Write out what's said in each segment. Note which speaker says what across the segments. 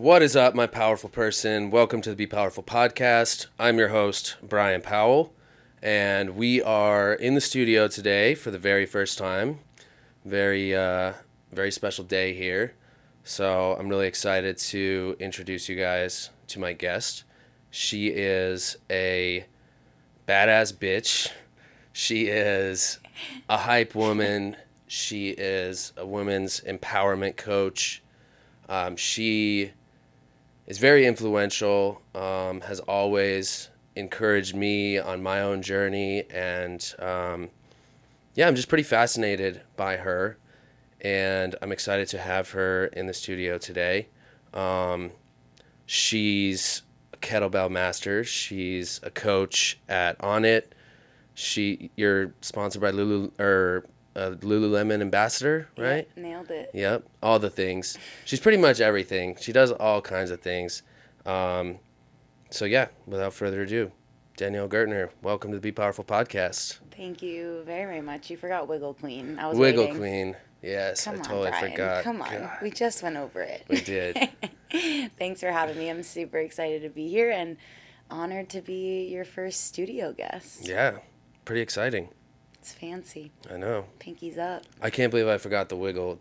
Speaker 1: What is up, my powerful person? Welcome to the Be Powerful podcast. I'm your host, Brian Powell, and we are in the studio today for the very first time. Very, uh, very special day here. So I'm really excited to introduce you guys to my guest. She is a badass bitch. She is a hype woman. She is a women's empowerment coach. Um, she is very influential, um, has always encouraged me on my own journey. And um, yeah, I'm just pretty fascinated by her. And I'm excited to have her in the studio today. Um, she's a kettlebell master, she's a coach at Onnit. She, you're sponsored by Lulu or a Lululemon ambassador, right?
Speaker 2: Yep, nailed it.
Speaker 1: Yep, all the things. She's pretty much everything. She does all kinds of things. Um, so yeah, without further ado, Danielle Gertner, welcome to the Be Powerful podcast.
Speaker 2: Thank you very, very much. You forgot Wiggle Queen. I was
Speaker 1: Wiggle
Speaker 2: waiting.
Speaker 1: Queen. Yes,
Speaker 2: Come
Speaker 1: I
Speaker 2: on,
Speaker 1: totally
Speaker 2: Brian.
Speaker 1: forgot.
Speaker 2: Come on.
Speaker 1: God,
Speaker 2: We just went over it.
Speaker 1: we did.
Speaker 2: Thanks for having me. I'm super excited to be here and honored to be your first studio guest.
Speaker 1: yeah, pretty exciting.
Speaker 2: It's fancy.
Speaker 1: I know.
Speaker 2: Pinkies up.
Speaker 1: I can't believe I forgot the wiggle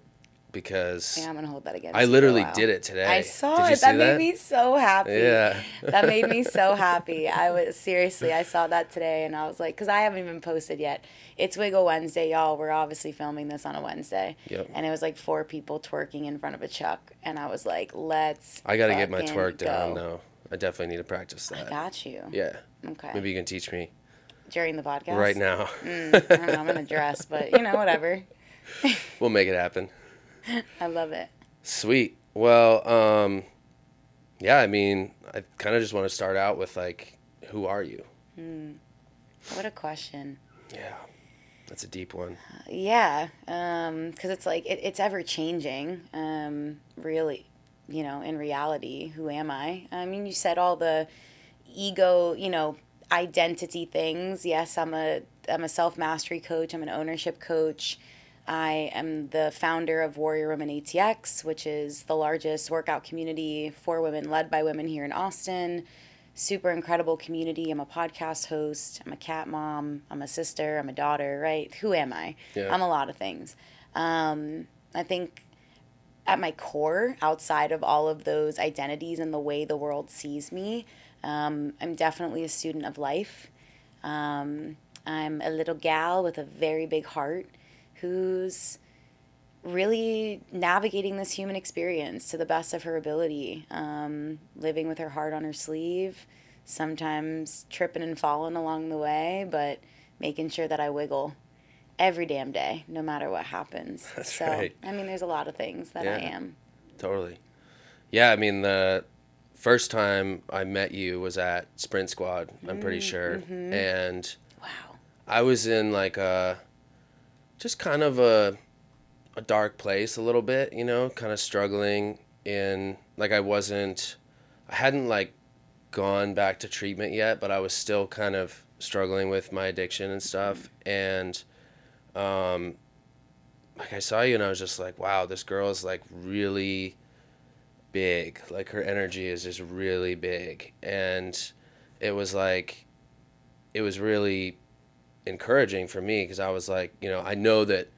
Speaker 1: because
Speaker 2: Yeah, I'm gonna hold that against
Speaker 1: I
Speaker 2: you for a
Speaker 1: literally did it today.
Speaker 2: I saw
Speaker 1: Did you
Speaker 2: it.
Speaker 1: see
Speaker 2: That made me so happy.
Speaker 1: Yeah.
Speaker 2: that made me so happy. I was seriously, I saw that today and I was like, because I haven't even posted yet. It's Wiggle Wednesday, y'all. We're obviously filming this on a Wednesday.
Speaker 1: Yep.
Speaker 2: And it was like four people twerking in front of a chuck. And I was like, let's.
Speaker 1: I got to get my twerk down though. I definitely need to practice that.
Speaker 2: I got you.
Speaker 1: Yeah.
Speaker 2: Okay.
Speaker 1: Maybe you can teach me
Speaker 2: During the podcast?
Speaker 1: right now.
Speaker 2: Mm, I don't know, I'm in a dress, but you know, whatever.
Speaker 1: we'll make it happen.
Speaker 2: I love it.
Speaker 1: Sweet. Well, um, yeah, I mean, I kind of just want to start out with like, who are you?
Speaker 2: What a question.
Speaker 1: Yeah, that's a deep one.
Speaker 2: Yeah, because it's like it, it's ever changing. Um, really, you know, in reality, who am I? I mean, you said all the ego, you know, identity things. Yes, I'm a I'm a self mastery coach. I'm an ownership coach. I am the founder of Warrior Women ATX, which is the largest workout community for women led by women here in Austin. Super incredible community. I'm a podcast host. I'm a cat mom. I'm a sister. I'm a daughter, right? Who am I?
Speaker 1: Yeah.
Speaker 2: I'm a lot of things. Um, I think at my core, outside of all of those identities and the way the world sees me, um, I'm definitely a student of life. Um, I'm a little gal with a very big heart who's really navigating this human experience to the best of her ability, um, living with her heart on her sleeve, sometimes tripping and falling along the way, but making sure that I wiggle every damn day, no matter what happens.
Speaker 1: That's
Speaker 2: so,
Speaker 1: right.
Speaker 2: I mean, there's a lot of things that I am.
Speaker 1: Totally. Yeah, I mean, the first time I met you was at Sprint Squad, I'm pretty sure. And
Speaker 2: Wow.
Speaker 1: I was in like a, just kind of a, a dark place a little bit, you know, kind of struggling in, like, I wasn't, I hadn't like gone back to treatment yet, but I was still kind of struggling with my addiction and stuff. And, um, like I saw you and I was just like, wow, this girl is like really big. Like her energy is just really big. And it was like, it was really encouraging for me because I was like, you know, I know that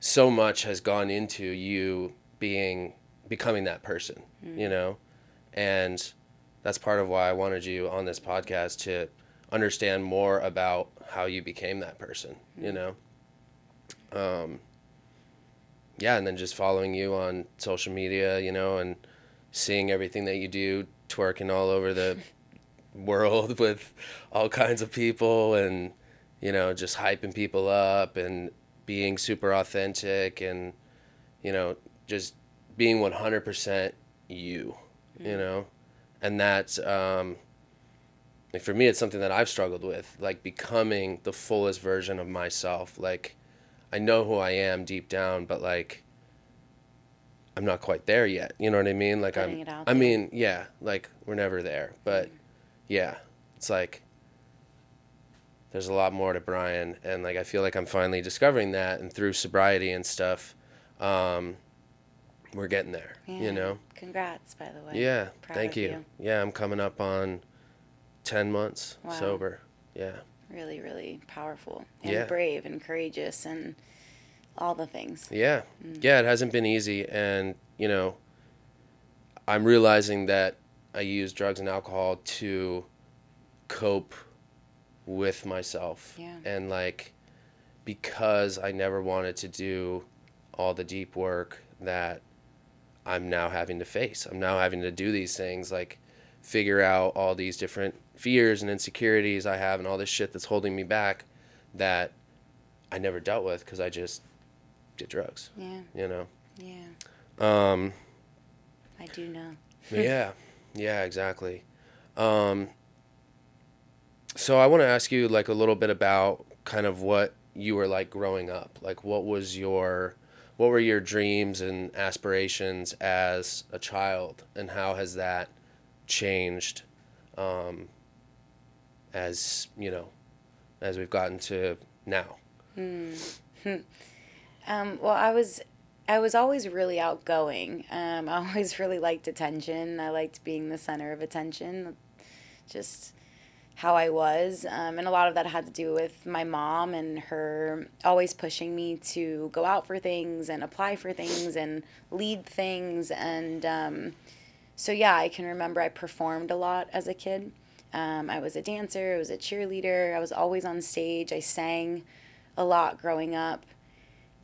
Speaker 1: so much has gone into you being becoming that person, you know? And that's part of why I wanted you on this podcast to understand more about how you became that person, you know? Um yeah, and then just following you on social media, you know, and seeing everything that you do, twerking all over the world with all kinds of people and you know, just hyping people up and being super authentic and you know, just being 100% you, you know? And that's um like for me it's something that I've struggled with, like becoming the fullest version of myself. Like I know who I am deep down, but like I'm not quite there yet. You know what I mean? Like
Speaker 2: Putting
Speaker 1: I'm I mean, yeah, like we're never there. But yeah, it's like there's a lot more to Brian and like I feel like I'm finally discovering that and through sobriety and stuff. Um we're getting there.
Speaker 2: Yeah.
Speaker 1: You know.
Speaker 2: Congrats, by the way.
Speaker 1: Yeah.
Speaker 2: Proud
Speaker 1: Thank you.
Speaker 2: you.
Speaker 1: Yeah, I'm coming up on ten months
Speaker 2: Wow.
Speaker 1: sober. Yeah.
Speaker 2: Really, really powerful and
Speaker 1: Yeah.
Speaker 2: brave and courageous and all the things.
Speaker 1: Yeah.
Speaker 2: Mm.
Speaker 1: Yeah, it hasn't been easy and, you know, I'm realizing that I use drugs and alcohol to cope with myself.
Speaker 2: Yeah.
Speaker 1: And like because I never wanted to do all the deep work that I'm now having to face. I'm now having to do these things like figure out all these different fears and insecurities I have and all this shit that's holding me back that I never dealt with because I just did drugs,
Speaker 2: Yeah,
Speaker 1: you know.
Speaker 2: yeah.
Speaker 1: Um,
Speaker 2: I do know.
Speaker 1: yeah, yeah, exactly. Um, so I want to ask you like a little bit about kind of what you were like growing up. Like, what was your, what were your dreams and aspirations as a child, and how has that changed, um, as you know, as we've gotten to now?
Speaker 2: Um, well, I was, I was always really outgoing. Um, I always really liked attention. I liked being the center of attention. Just how I was. Um, and a lot of that had to do with my mom and her always pushing me to go out for things and apply for things and lead things. And um, so, yeah, I can remember I performed a lot as a kid. Um, I was a dancer, I was a cheerleader, I was always on stage, I sang a lot growing up.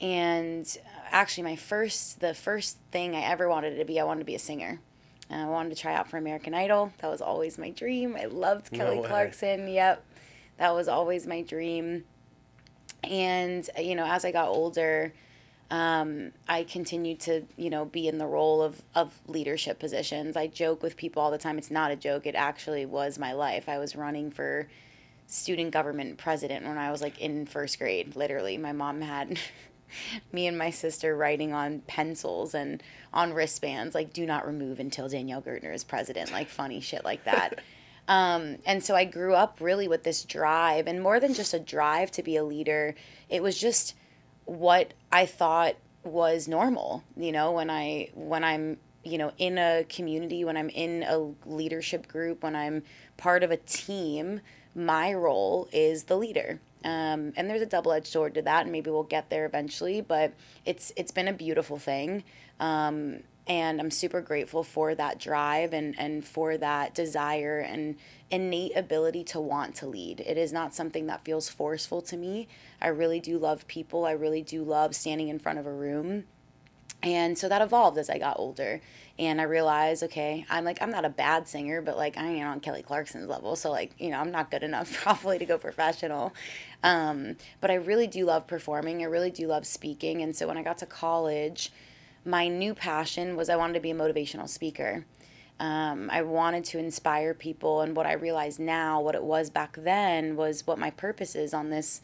Speaker 2: And actually, my first, the first thing I ever wanted to be, I wanted to be a singer. Uh, I wanted to try out for American Idol. That was always my dream. I loved Kelly
Speaker 1: way.
Speaker 2: Clarkson. Yep. That was always my dream. And, uh, you know, as I got older, um, I continued to, you know, be in the role of, of leadership positions. I joke with people all the time. It's not a joke. It actually was my life. I was running for student government president when I was like in first grade, literally. My mom had me and my sister writing on pencils and on wristbands, like, do not remove until Danielle Gertner is president, like funny shit like that. Um, and so I grew up really with this drive, and more than just a drive to be a leader, it was just what I thought was normal. You know, when I when I'm you know in a community, when I'm in a leadership group, when I'm part of a team, my role is the leader. Um, and there's a double-edged sword to that, and maybe we'll get there eventually. But it's it's been a beautiful thing. Um, and I'm super grateful for that drive and, and for that desire and innate ability to want to lead. It is not something that feels forceful to me. I really do love people. I really do love standing in front of a room. And so that evolved as I got older. And I realized, okay, I'm like, I'm not a bad singer, but like, I ain't on Kelly Clarkson's level. So, like, you know, I'm not good enough probably to go professional. Um, but I really do love performing. I really do love speaking. And so when I got to college, my new passion was I wanted to be a motivational speaker. Um, I wanted to inspire people, and what I realize now, what it was back then, was what my purpose is on this,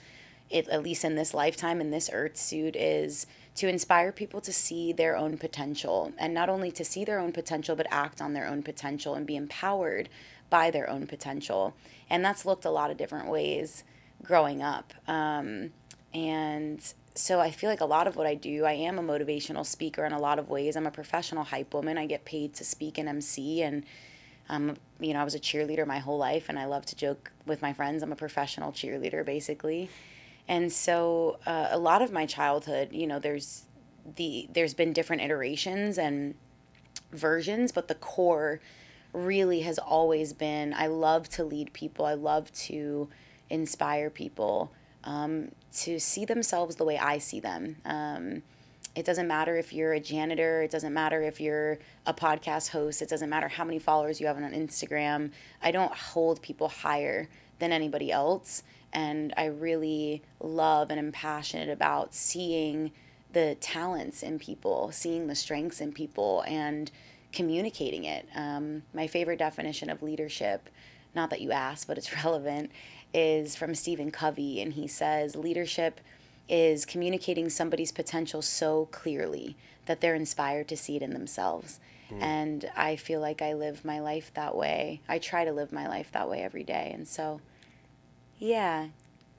Speaker 2: it, at least in this lifetime, in this earth suit, is to inspire people to see their own potential, and not only to see their own potential, but act on their own potential and be empowered by their own potential. And that's looked a lot of different ways growing up. Um, and so I feel like a lot of what I do, I am a motivational speaker in a lot of ways. I'm a professional hype woman. I get paid to speak and MC and um, you know, I was a cheerleader my whole life and I love to joke with my friends. I'm a professional cheerleader basically. And so uh, a lot of my childhood, you know, there's the there's been different iterations and versions, but the core really has always been I love to lead people. I love to inspire people um, to see themselves the way I see them. Um, it doesn't matter if you're a janitor, it doesn't matter if you're a podcast host, it doesn't matter how many followers you have on Instagram. I don't hold people higher than anybody else. And I really love and am passionate about seeing the talents in people, seeing the strengths in people, and communicating it. Um, my favorite definition of leadership, not that you asked, but it's relevant, is from Stephen Covey. And he says, leadership is communicating somebody's potential so clearly that they're inspired to see it in themselves. Mm. And I feel like I live my life that way. I try to live my life that way every day. And so, yeah,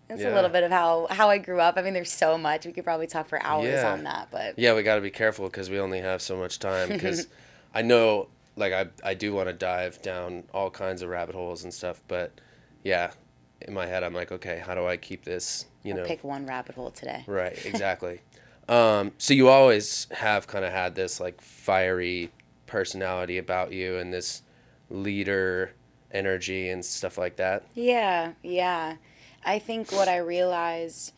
Speaker 2: That's
Speaker 1: Yeah.
Speaker 2: a little bit of how how I grew up. I mean, there's so much we could probably talk for hours
Speaker 1: Yeah.
Speaker 2: on that, but
Speaker 1: Yeah, we got to be careful because we only have so much time. Because I know, like, I I do want to dive down all kinds of rabbit holes and stuff, but yeah, in my head, I'm like, okay, how do I keep this? You know,
Speaker 2: pick one rabbit hole today.
Speaker 1: right? Exactly. um, so you always have kind of had this like fiery personality about you and this leader energy and stuff like that.
Speaker 2: Yeah, yeah. I think what I realized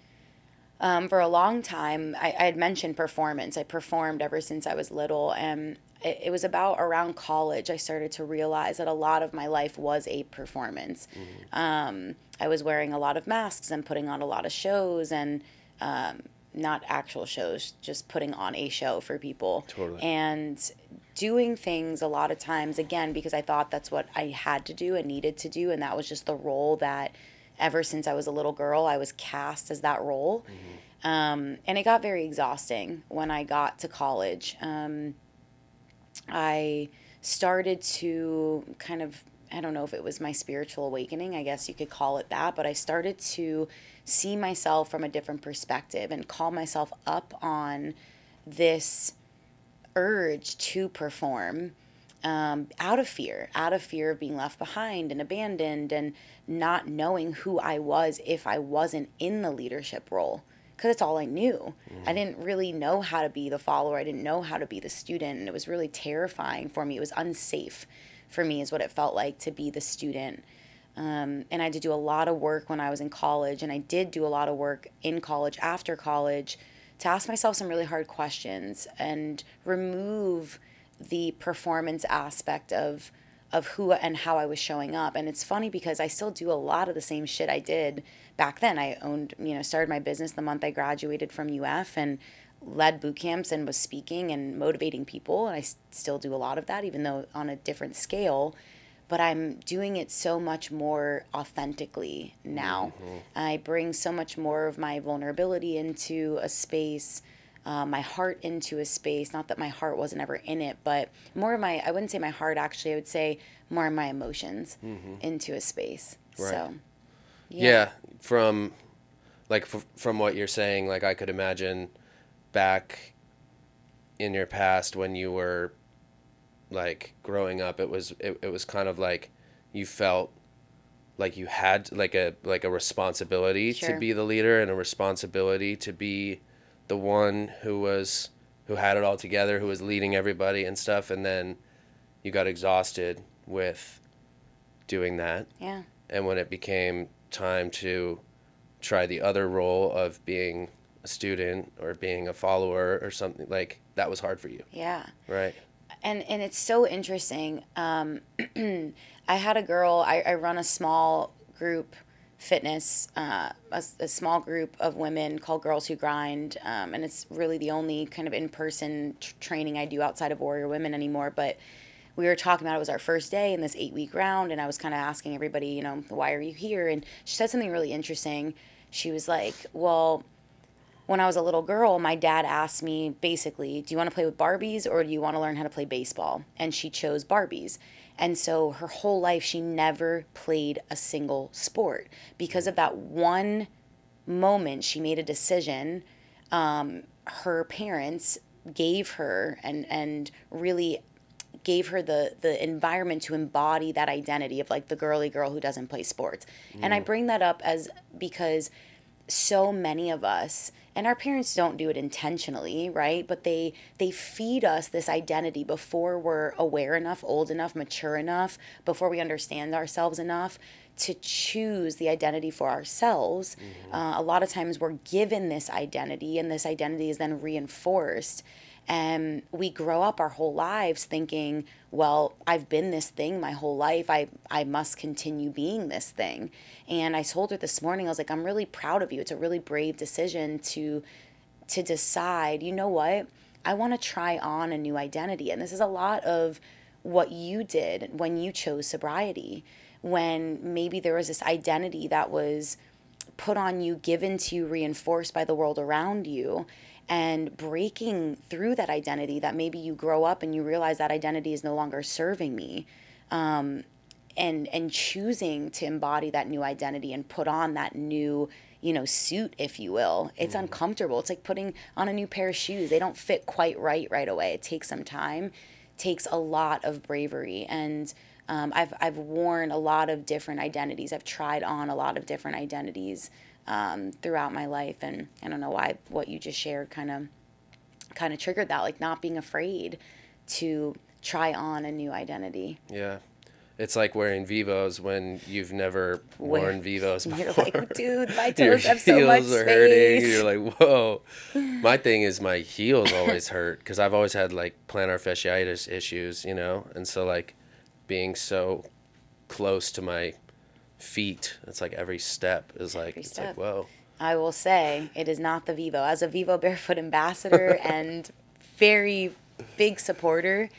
Speaker 2: um, for a long time, I, I had mentioned performance. I performed ever since I was little, and it, was about around college I started to realize that a lot of my life was a performance. Um, I was wearing a lot of masks and putting on a lot of shows, and um, not actual shows, just putting on a show for people.
Speaker 1: Totally.
Speaker 2: And doing things a lot of times, again, because I thought that's what I had to do and needed to do. And that was just the role that ever since I was a little girl, I was cast as that role. Um, and it got very exhausting when I got to college. Um, I started to kind of, I don't know if it was my spiritual awakening, I guess you could call it that, but I started to see myself from a different perspective and call myself up on this urge to perform um, out of fear, out of fear of being left behind and abandoned and not knowing who I was if I wasn't in the leadership role. Because it's all I knew. I didn't really know how to be the follower. I didn't know how to be the student. And it was really terrifying for me. It was unsafe for me, is what it felt like to be the student. Um, and I had to do a lot of work when I was in college. And I did do a lot of work in college, after college, to ask myself some really hard questions and remove the performance aspect of of who and how I was showing up. And it's funny because I still do a lot of the same shit I did back then. I owned, you know, started my business the month I graduated from UF and led boot camps and was speaking and motivating people. And I s- still do a lot of that, even though on a different scale. But I'm doing it so much more authentically now. I bring so much more of my vulnerability into a space uh, my heart into a space. Not that my heart wasn't ever in it, but more of my, I wouldn't say my heart actually, I would say more of my emotions into a space.
Speaker 1: Right.
Speaker 2: So,
Speaker 1: yeah, from like f- from what you're saying like i could imagine back in your past when you were like growing up it was it, it was kind of like you felt like you had like a like a responsibility to be the leader and a responsibility to be the one who was who had it all together who was leading everybody and stuff and then you got exhausted with doing that.
Speaker 2: Yeah.
Speaker 1: and when it became time to try the other role of being a student or being a follower or something like that was hard for you
Speaker 2: Yeah.
Speaker 1: right
Speaker 2: and and it's so interesting. Um, I had a girl. I, I run a small group fitness, uh, a, a small group of women called Girls Who Grind, um, and it's really the only kind of in person tr- training I do outside of Warrior Women anymore. But we were talking about it was our first day in this eight week round, and I was kind of asking everybody, you know, why are you here? And she said something really interesting. She was like, well when I was a little girl, my dad asked me basically, do you want to play with Barbies or do you want to learn how to play baseball? And she chose Barbies. And so her whole life, she never played a single sport. Because of that one moment, she made a decision. Um, her parents gave her and, and really gave her the the environment to embody that identity of like the girly girl who doesn't play sports. And I bring that up as because so many of us and our parents don't do it intentionally right? But they they feed us this identity before we're aware enough old enough mature enough before we understand ourselves enough to choose the identity for ourselves. Uh, a lot of times we're given this identity and this identity is then reinforced and we grow up our whole lives thinking well i've been this thing my whole life. I i must continue being this thing. And i told her this morning i was like i'm really proud of you. It's a really brave decision to to decide you know what? I want to try on a new identity. And this is a lot of what you did when you chose sobriety. When maybe there was this identity that was put on you, given to you, reinforced by the world around you, and breaking through that identity that maybe you grow up and you realize that identity is no longer serving me. Um, and and choosing to embody that new identity and put on that new you know, suit, if you will. It's uncomfortable. It's like putting on a new pair of shoes. They don't fit quite right right away. It takes some time, takes a lot of bravery. And um, I've, I've worn a lot of different identities. I've tried on a lot of different identities um, throughout my life. And I don't know why what you just shared kind of kind of triggered that, like not being afraid to try on a new identity.
Speaker 1: Yeah. It's like wearing Vivos when you've never worn Vivos before.
Speaker 2: You're like, dude, my
Speaker 1: Your
Speaker 2: toes have so much
Speaker 1: heels are hurting. You're like, whoa. My thing is my heels always hurt because I've always had like plantar fasciitis issues, you know, and so like being so close to my feet, it's like every step is like
Speaker 2: Every
Speaker 1: it's
Speaker 2: step.
Speaker 1: like whoa.
Speaker 2: I will say it is not the Vivo. As a Vivo Barefoot ambassador and very big supporter,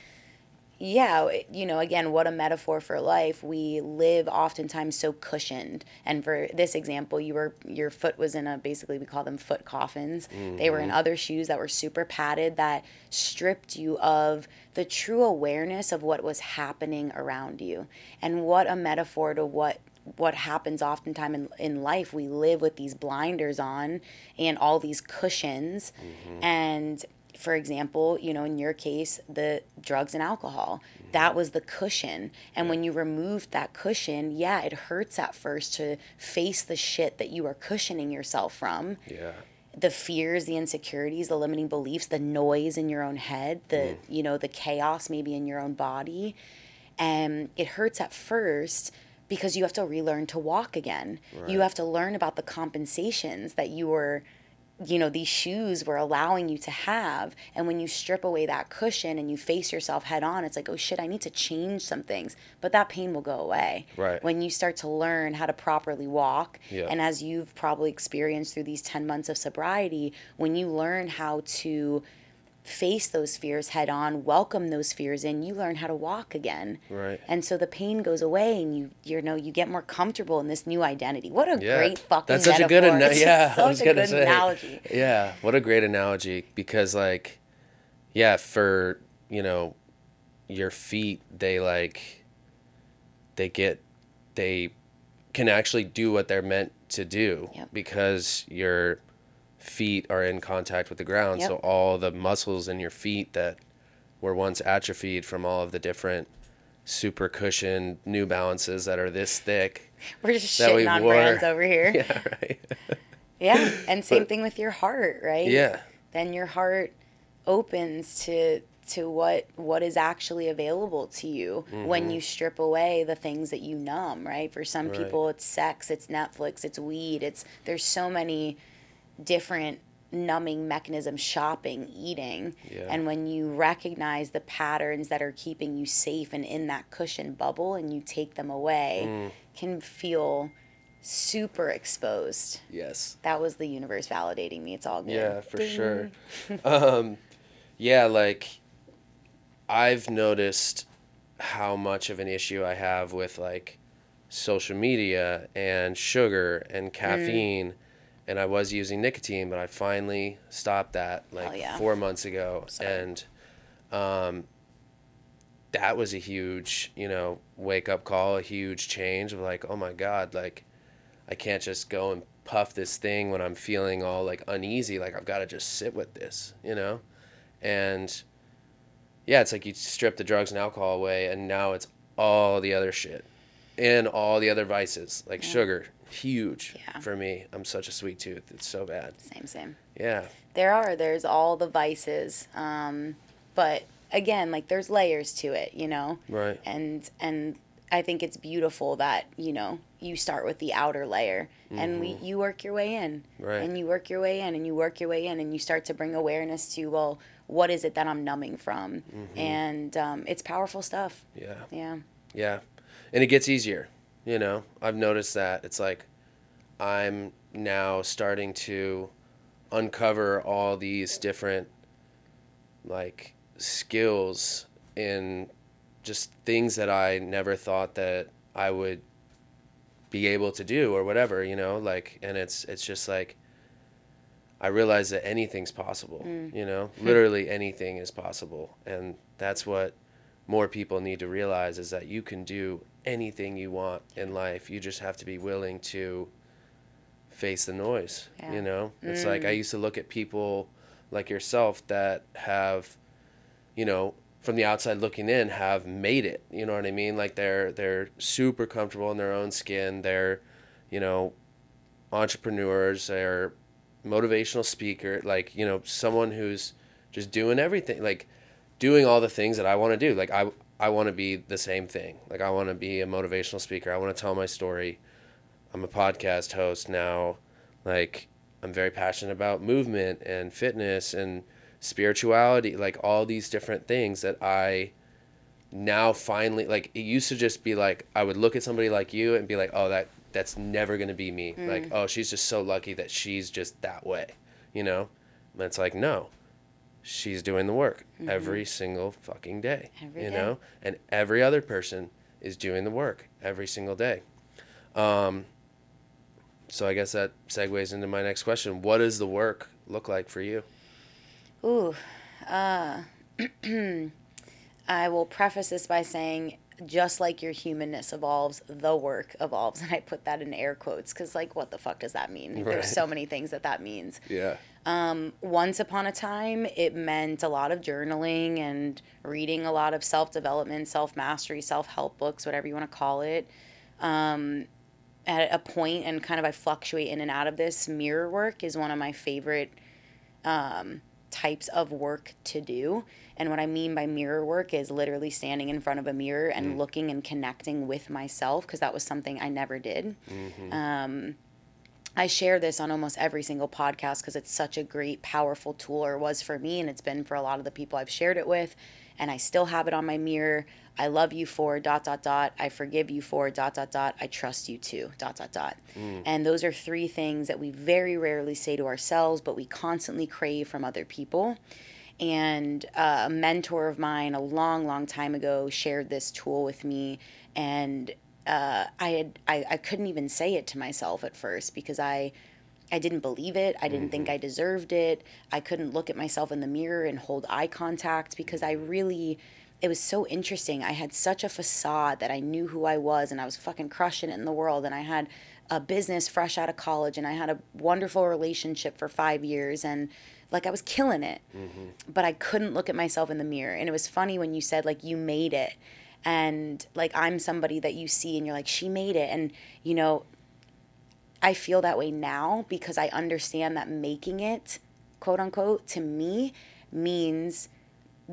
Speaker 2: yeah, you know, again, what a metaphor for life. We live oftentimes so cushioned. And for this example, you were your foot was in a basically we call them foot coffins. They were in mm-hmm. other shoes that were super padded that stripped you of the true awareness of what was happening around you. And what a metaphor to what what happens oftentimes in, in life. We live with these blinders on and all these cushions. Mm-hmm. And for example you know in your case the drugs and alcohol mm-hmm. that was the cushion. And when you removed that cushion yeah it hurts at first to face the shit that you are cushioning yourself from.
Speaker 1: Yeah.
Speaker 2: the fears, the insecurities, the limiting beliefs, the noise in your own head, the mm. you know, the chaos maybe in your own body. And it hurts at first because you have to relearn to walk again. You have to learn about the compensations that you were you know these shoes were allowing you to have and when you strip away that cushion and you face yourself head on it's like oh shit i need to change some things but that pain will go away
Speaker 1: Right.
Speaker 2: when you start to learn how to properly walk
Speaker 1: Yeah.
Speaker 2: and as you've probably experienced through these 10 months of sobriety when you learn how to face those fears head on welcome those fears in you learn how to walk again
Speaker 1: Right.
Speaker 2: and so the pain goes away and you you know you get more comfortable in this new identity what a
Speaker 1: Yeah.
Speaker 2: great fucking analogy.
Speaker 1: That's such a good
Speaker 2: metaphor.
Speaker 1: ana- yeah, I was gonna say.
Speaker 2: analogy
Speaker 1: Yeah, what a great analogy because like yeah, for, you know, your feet they like they get they can actually do what they're meant to do
Speaker 2: Yep.
Speaker 1: because your feet are in contact with the ground.
Speaker 2: Yep.
Speaker 1: So all the muscles in your feet that were once atrophied from all of the different super cushioned New Balances that are this thick.
Speaker 2: we're just
Speaker 1: that we
Speaker 2: shitting on
Speaker 1: wore.
Speaker 2: brands over here
Speaker 1: Yeah, right.
Speaker 2: yeah and same
Speaker 1: But-
Speaker 2: thing with your heart right
Speaker 1: yeah.
Speaker 2: then your heart opens to to what what is actually available to you when mm-hmm. you strip away the things that you numb right for some
Speaker 1: Right.
Speaker 2: people it's sex it's netflix it's weed it's there's so many different numbing mechanism shopping eating
Speaker 1: Yeah.
Speaker 2: and when you recognize the patterns that are keeping you safe and in that cushion bubble and you take them away
Speaker 1: Mm.
Speaker 2: can feel super exposed
Speaker 1: Yes.
Speaker 2: that was the universe validating me it's all good
Speaker 1: Yeah, for
Speaker 2: Ding.
Speaker 1: sure. um, yeah, like I've noticed how much of an issue I have with like social media and sugar
Speaker 2: Mm.
Speaker 1: and caffeine. And I was using nicotine, but I finally stopped that like
Speaker 2: yeah.
Speaker 1: four months ago. And um, that was a huge, you know, wake up call, a huge change of like, oh my God, like I can't just go and puff this thing when I'm feeling all like uneasy. Like I've got to just sit with this, you know? And yeah, it's like you strip the drugs and alcohol away and now it's all the other shit and all the other vices like sugar. Huge
Speaker 2: Yeah.
Speaker 1: for me. I'm such a sweet tooth. It's so bad.
Speaker 2: same same
Speaker 1: Yeah.
Speaker 2: there are there's all the vices um but again like there's layers to it you know
Speaker 1: Right.
Speaker 2: and and i think it's beautiful that you know you start with the outer layer and we you work your way in
Speaker 1: Mm-hmm. Right.
Speaker 2: and you work your way in and you work your way in and you start to bring awareness to well what is it that i'm numbing from
Speaker 1: Mm-hmm.
Speaker 2: and um, it's powerful stuff
Speaker 1: Yeah.
Speaker 2: yeah
Speaker 1: Yeah. And it gets easier. You know, I've noticed that. It's like I'm now starting to uncover all these different like skills in just things that I never thought that I would be able to do or whatever, you know, like and it's it's just like I realize that anything's possible, mm. you know? Literally anything is possible. And that's what more people need to realize is that you can do anything you want in life. You just have to be willing to face the noise.
Speaker 2: Yeah.
Speaker 1: You know, it's like I mm. used to look at people like yourself that have, you know, from the outside looking in, have made it. You know what I mean? Like they're they're super comfortable in their own skin. They're, you know, entrepreneurs. They're motivational speaker. Like you know, someone who's just doing everything. Like doing all the things that I want to do. Like I I want to be the same thing. Like I want to be a motivational speaker. I want to tell my story. I'm a podcast host now. Like I'm very passionate about movement and fitness and spirituality, like all these different things that I now finally like it used to just be like I would look at somebody like you and be like, "Oh, that that's never going to be me." Like, mm. "Oh, she's just so lucky that she's just that way." You know? And it's like, "No. She's doing the work every single fucking day."
Speaker 2: Every
Speaker 1: you
Speaker 2: day.
Speaker 1: know? And every other person is doing the work every single day. Um so I guess that segues into my next question. What does the work look like for you?
Speaker 2: Ooh, uh, I will preface this by saying, just like your humanness evolves, the work evolves, and I put that in air quotes because, like, what the fuck does that mean?
Speaker 1: Right.
Speaker 2: There's so many things that that means.
Speaker 1: Yeah.
Speaker 2: Um, Once upon a time, it meant a lot of journaling and reading a lot of self development, self mastery, self help books, whatever you want to call it. Um, at a point, and kind of I fluctuate in and out of this. Mirror work is one of my favorite um, types of work to do. And what I mean by mirror work is literally standing in front of a mirror and mm. looking and connecting with myself because that was something I never did. Mm-hmm. Um, I share this on almost every single podcast because it's such a great, powerful tool, or was for me, and it's been for a lot of the people I've shared it with. And I still have it on my mirror. I love you for dot dot dot. I forgive you for dot dot dot. I trust you too dot dot dot. Mm. And those are three things that we very rarely say to ourselves, but we constantly crave from other people. And uh, a mentor of mine a long, long time ago shared this tool with me, and uh, I had I, I couldn't even say it to myself at first because I I didn't believe it. I didn't think I deserved it. I couldn't look at myself in the mirror and hold eye contact because I really it was so interesting. I had such a facade that I knew who I was and I was fucking crushing it in the world and I had a business fresh out of college and I had a wonderful relationship for 5 years and like I was killing it. Mm-hmm. But I couldn't look at myself in the mirror. And it was funny when you said like you made it and like I'm somebody that you see and you're like she made it and you know I feel that way now because I understand that making it, quote unquote, to me means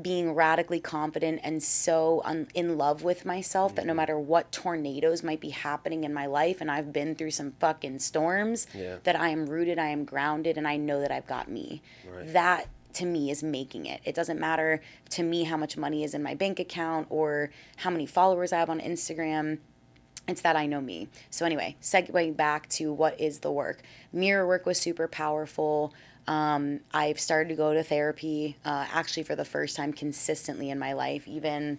Speaker 2: being radically confident and so un- in love with myself that no mm-hmm. matter what tornadoes might be happening in my life, and I've been through some fucking storms,
Speaker 1: Yeah.
Speaker 2: that I am rooted, I am grounded, and I know that I've got me.
Speaker 1: Right.
Speaker 2: That to me is making it. It doesn't matter to me how much money is in my bank account or how many followers I have on Instagram it's that I know me. So anyway, segueing back to what is the work. Mirror work was super powerful. Um, I've started to go to therapy uh, actually for the first time consistently in my life. Even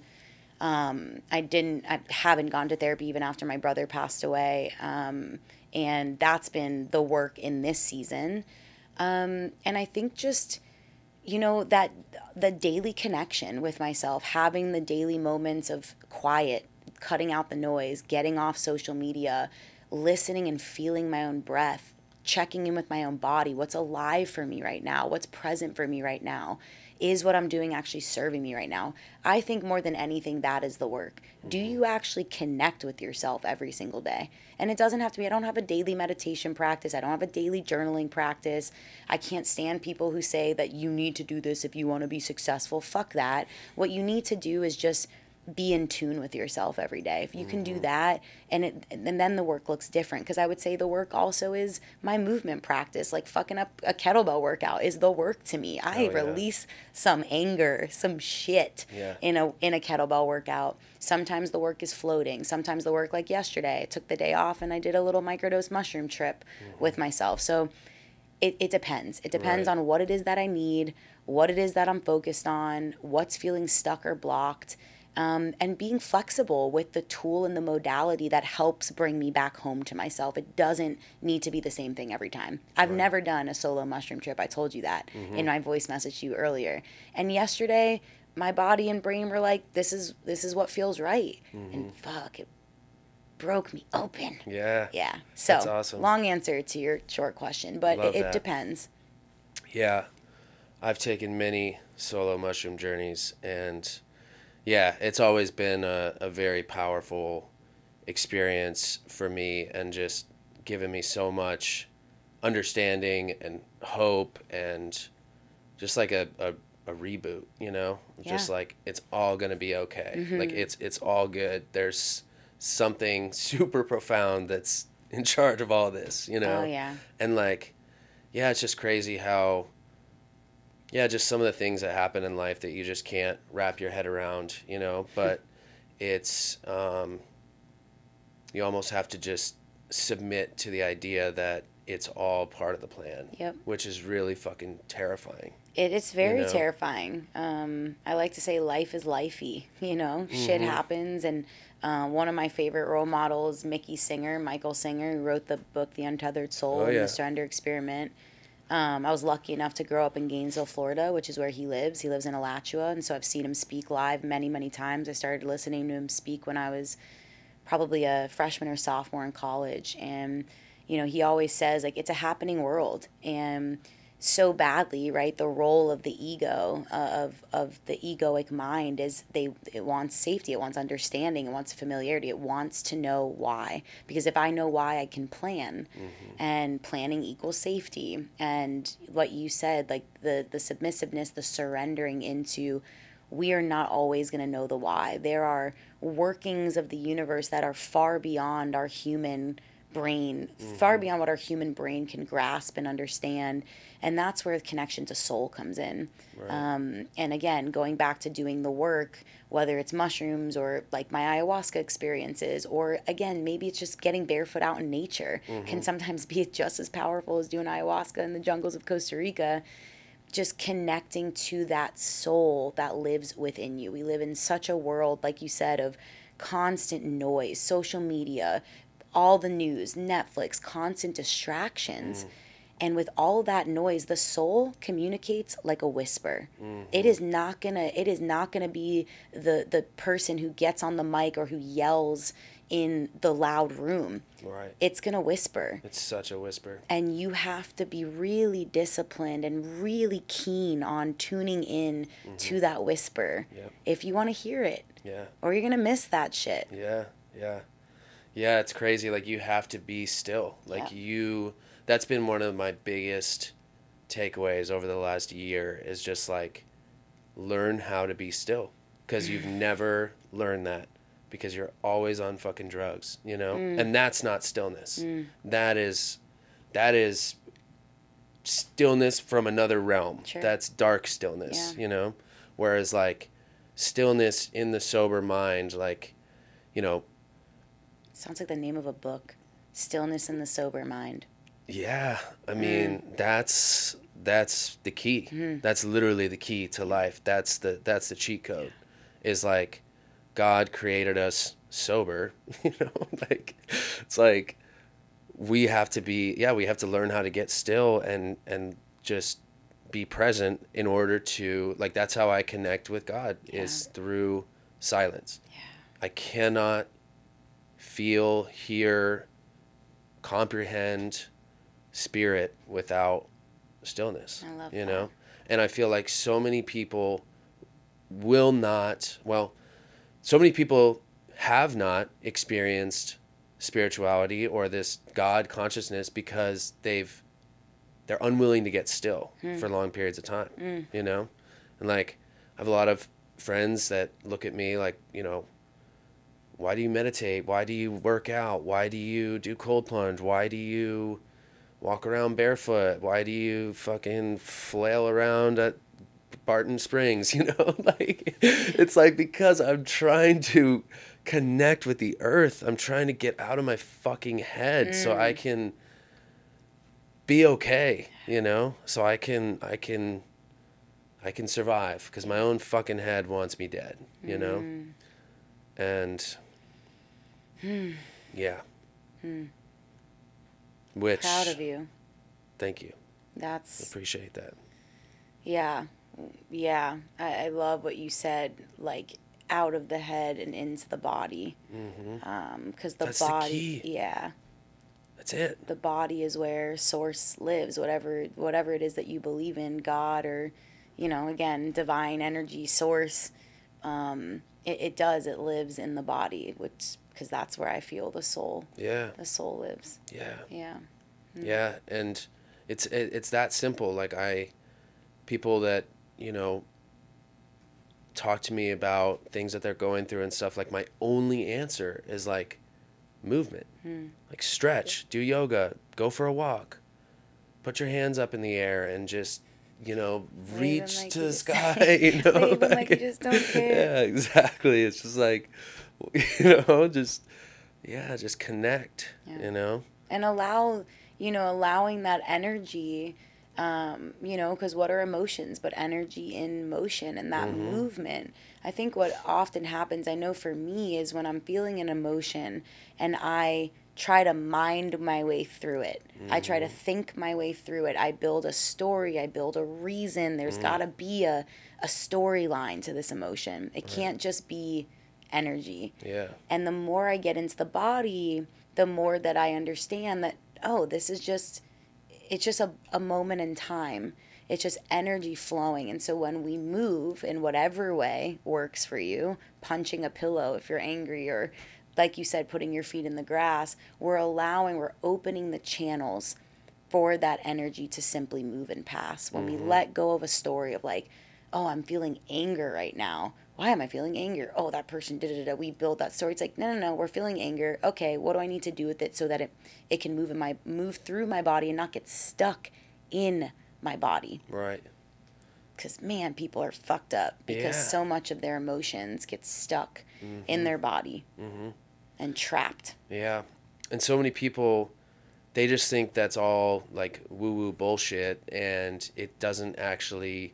Speaker 2: um, I didn't, I haven't gone to therapy even after my brother passed away, um, and that's been the work in this season. Um, and I think just you know that the daily connection with myself having the daily moments of quiet cutting out the noise getting off social media listening and feeling my own breath checking in with my own body. What's alive for me right now? What's present for me right now is what i'm doing actually serving me right now. I think more than anything that is the work. Do you actually connect with yourself every single day? And it doesn't have to be. I don't have a daily meditation practice. I don't have a daily journaling practice. I can't stand people who say that you need to do this if you want to be successful. Fuck that. What you need to do is just be in tune with yourself every day. If you can do mm-hmm. that, and it, and then the work looks different. Because I would say the work also is my movement practice. Like fucking up a kettlebell workout is the work to me. I
Speaker 1: Oh, yeah.
Speaker 2: release some anger, some shit
Speaker 1: Yeah.
Speaker 2: in a in a kettlebell workout. Sometimes the work is floating. Sometimes the work, like yesterday, I took the day off and I did a little microdose mushroom trip mm-hmm. with myself. So it, it depends. It depends
Speaker 1: Right.
Speaker 2: on what it is that I need, what it is that I'm focused on, what's feeling stuck or blocked, um, and being flexible with the tool and the modality that helps bring me back home to myself. It doesn't need to be the same thing every time. I've never done a solo mushroom trip. I told you that in my voice message to you earlier. And yesterday, my body and brain were like, "This is this is what feels right," and fuck, it broke me open.
Speaker 1: Yeah.
Speaker 2: Yeah. So
Speaker 1: awesome.
Speaker 2: long answer to your short question, but
Speaker 1: Love
Speaker 2: it, it depends.
Speaker 1: Yeah. I've taken many solo mushroom journeys and yeah, it's always been a, a very powerful experience for me and just given me so much understanding and hope and just like a, a, a reboot, you know? Just like it's all gonna be okay.
Speaker 2: Mhm.
Speaker 1: Like it's it's all good. There's something super profound that's in charge of all this, you know?
Speaker 2: Oh yeah.
Speaker 1: and like yeah it's just crazy how yeah just some of the things that happen in life that you just can't wrap your head around you know but it's um you almost have to just submit to the idea that it's all part of the plan
Speaker 2: Yep.
Speaker 1: which is really fucking terrifying
Speaker 2: It is very
Speaker 1: know?
Speaker 2: terrifying. Um, I like to say life is lifey. You know, shit
Speaker 1: Mhm.
Speaker 2: happens, and uh, one of my favorite role models, Mickey Singer, Michael Singer, who wrote the book *The Untethered Soul*
Speaker 1: Oh,
Speaker 2: and *The Surrender Experiment*. Um, I was lucky enough to grow up in Gainesville, Florida, which is where he lives. He lives in Alachua, and so I've seen him speak live many, many times. I started listening to him speak when I was probably a freshman or sophomore in college and you know he always says like it's a happening world and so badly right? The role of the ego uh, of of the egoic mind is they it wants safety it wants understanding it wants familiarity it wants to know why. Because if i know why i can plan. And planning equals safety. And what you said like the the submissiveness the surrendering into we are not always going to know the why. There are workings of the universe that are far beyond our human brain, far beyond what our human brain can grasp and understand. And that's where the connection to soul comes in. Um, and again, going back to doing the work, whether it's mushrooms or like my ayahuasca experiences, or again, maybe it's just getting barefoot out in nature, can sometimes be just as powerful as doing ayahuasca in the jungles of Costa Rica just connecting to that soul that lives within you. We live in such a world, like you said, of constant noise, social media, all the news, Netflix, constant distractions. Mm. And with all that noise, the soul communicates like a whisper. Mm-hmm. It is not gonna it is not gonna be the the person who gets on the mic or who yells in the loud room.
Speaker 1: right
Speaker 2: It's gonna whisper
Speaker 1: it's such a whisper
Speaker 2: and you have to be really disciplined and really keen on tuning in to mm-hmm. that whisper
Speaker 1: Yep.
Speaker 2: if you want to hear it
Speaker 1: yeah
Speaker 2: or you're gonna miss that shit
Speaker 1: Yeah, yeah. Yeah, it's crazy. Like you have to be still. Like
Speaker 2: Yeah.
Speaker 1: you that's been one of my biggest takeaways over the last year is just like learn how to be still because you've never learned that because you're always on fucking drugs, you know? Mm. And that's not stillness. Mm. That is that is stillness from another realm.
Speaker 2: Sure.
Speaker 1: That's dark stillness,
Speaker 2: Yeah.
Speaker 1: you know? Whereas like stillness in the sober mind like you know,
Speaker 2: sounds like the name of a book stillness in the sober mind
Speaker 1: Yeah, I hmm. mean that's that's the key. Hmm. That's literally the key to life. That's the that's the cheat code. Is like God created us sober, you know, like it's like we have to be yeah, we have to learn how to get still and and just be present in order to like that's how I connect with God is through silence.
Speaker 2: yeah
Speaker 1: I cannot feel, hear, comprehend spirit without stillness.
Speaker 2: I love
Speaker 1: you
Speaker 2: that.
Speaker 1: know? And I feel like so many people will not, well, so many people have not experienced spirituality or this God consciousness because they've they're unwilling to get still
Speaker 2: Hmm.
Speaker 1: for long periods of time, you know? And like I have a lot of friends that look at me like, you know, why do you meditate? Why do you work out? Why do you do cold plunge? Why do you walk around barefoot? Why do you fucking flail around at Barton Springs? You know, like it's like because I'm trying to connect with the earth. I'm trying to get out of my fucking head so I mm. can be okay, you know? So I can I can I can survive because my own fucking head wants me dead, you know? Mm. And yeah. Which
Speaker 2: proud of you
Speaker 1: thank you.
Speaker 2: that's
Speaker 1: Appreciate that.
Speaker 2: Yeah, yeah. I, I love what you said. Like, out of the head and into the body. Mm-hmm. Um, Because the
Speaker 1: That's the
Speaker 2: body,
Speaker 1: key.
Speaker 2: yeah,
Speaker 1: That's it.
Speaker 2: the body is where source lives. Whatever whatever it is that you believe in, God or, you know, again, divine energy, source. Um, it, it does. It lives in the body, which because that's where I feel the soul.
Speaker 1: Yeah.
Speaker 2: The soul lives.
Speaker 1: Yeah.
Speaker 2: Yeah. Mm.
Speaker 1: Yeah, and it's it, it's that simple. Like I, people that you know. Talk to me about things that they're going through and stuff. Like my only answer is like, movement, hmm. like stretch, do yoga, go for a walk, put your hands up in the air and just you know reach
Speaker 2: like
Speaker 1: to the sky. You know,
Speaker 2: 'em like you just don't care.
Speaker 1: Yeah, exactly. It's just like, you know, just yeah, just connect.
Speaker 2: Yeah.
Speaker 1: You know.
Speaker 2: and allow you know allowing that energy um, you know because what are emotions but energy in motion and that mm-hmm. movement. I think what often happens i know for me is when i'm feeling an emotion and i try to mind my way through it. I try to mm-hmm. think my way through it. I build a story. I build a reason. There's mm. got to be a, a storyline to this emotion. It can't just be energy
Speaker 1: Yeah.
Speaker 2: and the more I get into the body, the more that I understand that, oh, this is just, it's just a, a moment in time. It's just energy flowing. And so when we move in whatever way works for you, punching a pillow if you're angry, or like you said, putting your feet in the grass, we're allowing, we're opening the channels for that energy to simply move and pass. When we mm-hmm. let go of a story of like, oh, I'm feeling anger right now. Why am I feeling anger? Oh, that person did it. We build that story. It's like, no, no, no. We're feeling anger. Okay, what do I need to do with it so that it it can move in my move through my body and not get stuck in my body?
Speaker 1: Right.
Speaker 2: Because man, people are fucked up because
Speaker 1: Yeah.
Speaker 2: so much of their emotions get stuck in their body mm-hmm. and trapped.
Speaker 1: Yeah. And so many people they just think that's all like woo woo bullshit and it doesn't actually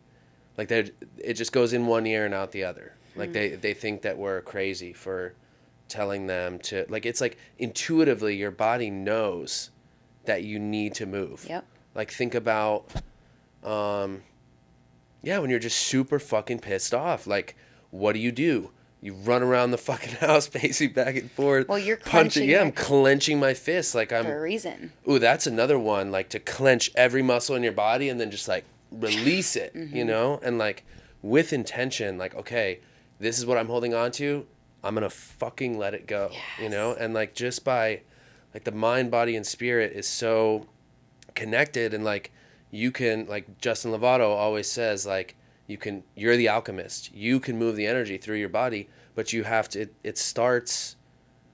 Speaker 1: like they it just goes in one ear and out the other. Like they they think that we're crazy for telling them to like it's like intuitively your body knows that you need to move.
Speaker 2: Yep.
Speaker 1: Like think about um yeah, when you're just super fucking pissed off, like what do you do? You run around the fucking house pacing back and forth.
Speaker 2: Well, you're
Speaker 1: punching. Yeah, I'm clenching my fist like I'm
Speaker 2: For a reason.
Speaker 1: Ooh, that's another one. Like to clench every muscle in your body and then just like release it, you
Speaker 2: Mm-hmm.
Speaker 1: know? And like with intention, like, okay, this is what I'm holding on to. I'm going to fucking let it go, you know? And like just by, like, the mind, body, and spirit is so connected. And like, you can, like, Justin Lovato always says, like, you can, you're the alchemist. You can move the energy through your body, but you have to, it, it starts,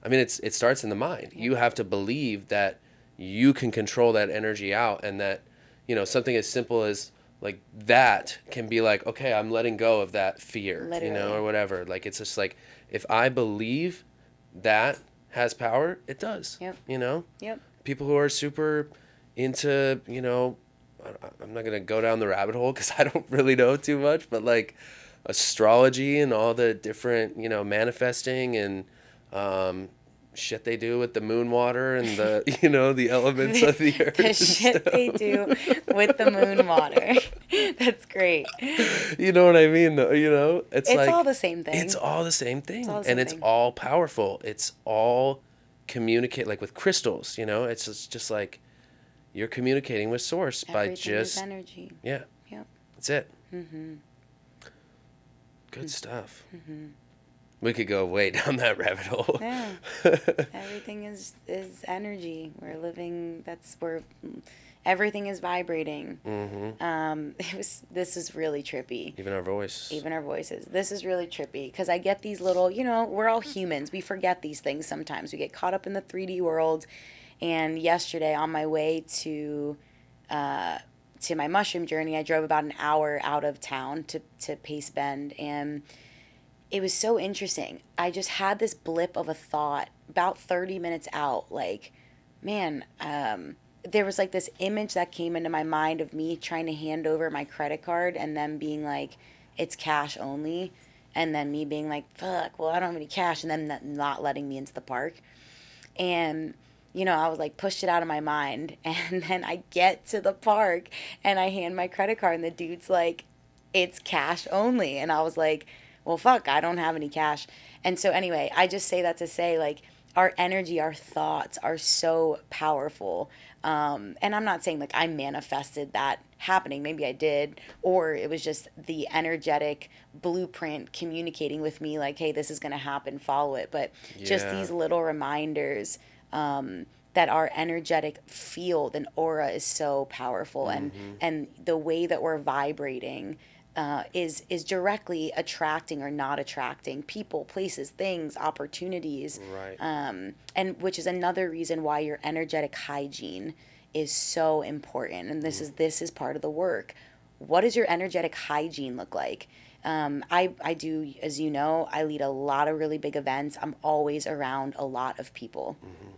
Speaker 1: I mean, it's it starts in the mind. You have to believe that you can control that energy out, and that you know something as simple as like that can be like, okay, I'm letting go of that fear, you know, or whatever. Like it's just like if I believe that has power, it does.
Speaker 2: Yep.
Speaker 1: You know,
Speaker 2: Yep.
Speaker 1: people who are super into you know, I'm not gonna go down the rabbit hole because I don't really know too much, but like astrology and all the different you know manifesting and um, shit they do with the moon water and the you know the elements of the earth.
Speaker 2: the shit they do with the moon water. That's great.
Speaker 1: You know what I mean? though, You know, it's,
Speaker 2: It's
Speaker 1: like
Speaker 2: all the same thing.
Speaker 1: It's all the same thing,
Speaker 2: all the
Speaker 1: and
Speaker 2: same
Speaker 1: it's
Speaker 2: thing.
Speaker 1: all powerful. It's all communicate like with crystals. You know, it's just, just like you're communicating with source by
Speaker 2: Everything is
Speaker 1: just
Speaker 2: energy.
Speaker 1: yeah.
Speaker 2: Yep.
Speaker 1: That's it.
Speaker 2: Mm-hmm.
Speaker 1: Good stuff. We could go way down that rabbit hole.
Speaker 2: Yeah. Everything is is energy. We're living. That's where everything is vibrating.
Speaker 1: Mm-hmm.
Speaker 2: Um, it was. This is really trippy.
Speaker 1: Even our voice.
Speaker 2: Even our voices. This is really trippy because I get these little. You know, we're all humans. We forget these things sometimes. We get caught up in the three D world. And yesterday, on my way to. Uh, to my mushroom journey, I drove about an hour out of town to, to Pace Bend, and it was so interesting. I just had this blip of a thought about 30 minutes out, like, man, um, there was like this image that came into my mind of me trying to hand over my credit card and them being like, it's cash only. And then me being like, fuck, well, I don't have any cash. And then not- not letting me into the park. And, you know, I was like, pushed it out of my mind. And then I get to the park and I hand my credit card, and the dude's like, it's cash only. And I was like, well, fuck, I don't have any cash. And so, anyway, I just say that to say, like, our energy, our thoughts are so powerful. Um, and I'm not saying like I manifested that happening. Maybe I did, or it was just the energetic blueprint communicating with me, like, hey, this is going to happen, follow it. But yeah. just these little reminders um, that our energetic field and aura is so powerful, mm-hmm. and and the way that we're vibrating uh, is is directly attracting or not attracting people, places, things, opportunities,
Speaker 1: right?
Speaker 2: Um, and which is another reason why your energetic hygiene is so important. And this mm. is this is part of the work. What does your energetic hygiene look like? Um, I I do, as you know, I lead a lot of really big events. I'm always around a lot of people, mm-hmm.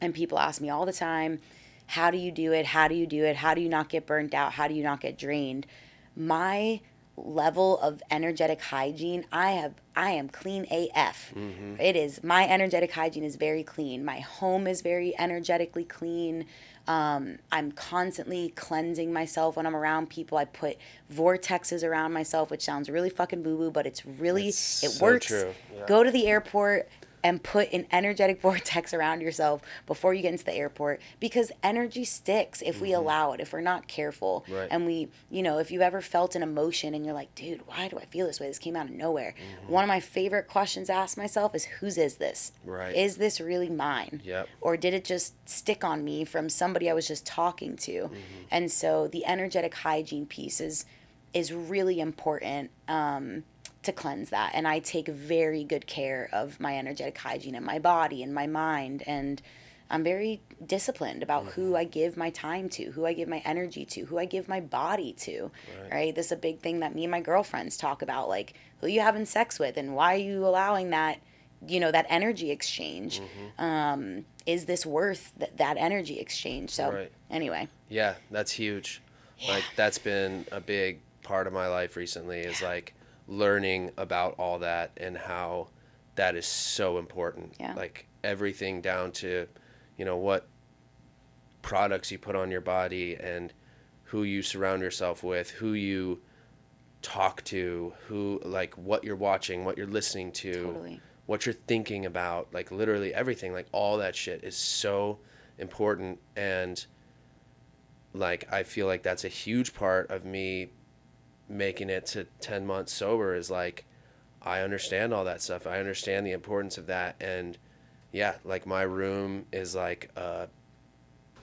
Speaker 2: and people ask me all the time, "How do you do it? How do you do it? How do you not get burnt out? How do you not get drained?" My level of energetic hygiene i have i am clean af mm-hmm. it is my energetic hygiene is very clean. My home is very energetically clean. Um, i'm constantly cleansing myself when i'm around people. I put vortexes around myself which sounds really fucking boo boo but it's really it's it so works. yeah. go to the airport and put an energetic vortex around yourself before you get into the airport because energy sticks if mm-hmm. we allow it if we're not careful
Speaker 1: right.
Speaker 2: and we you know if you've ever felt an emotion and you're like dude why do i feel this way this came out of nowhere mm-hmm. one of my favorite questions to ask myself is whose is this
Speaker 1: right
Speaker 2: is this really mine
Speaker 1: yep.
Speaker 2: or did it just stick on me from somebody i was just talking to mm-hmm. and so the energetic hygiene piece is is really important um, to cleanse that. And I take very good care of my energetic hygiene and my body and my mind. And I'm very disciplined about mm-hmm. who I give my time to, who I give my energy to, who I give my body to. Right. right. This is a big thing that me and my girlfriends talk about, like who you having sex with and why are you allowing that, you know, that energy exchange. Mm-hmm. Um, is this worth th- that energy exchange? So right. anyway.
Speaker 1: Yeah, that's huge. Yeah. Like that's been a big part of my life recently is yeah. like learning about all that and how that is so important.
Speaker 2: Yeah.
Speaker 1: Like everything down to, you know, what products you put on your body and who you surround yourself with, who you talk to, who like what you're watching, what you're listening to,
Speaker 2: totally.
Speaker 1: what you're thinking about, like literally everything, like all that shit is so important and like I feel like that's a huge part of me making it to 10 months sober is like I understand all that stuff. I understand the importance of that and yeah, like my room is like a,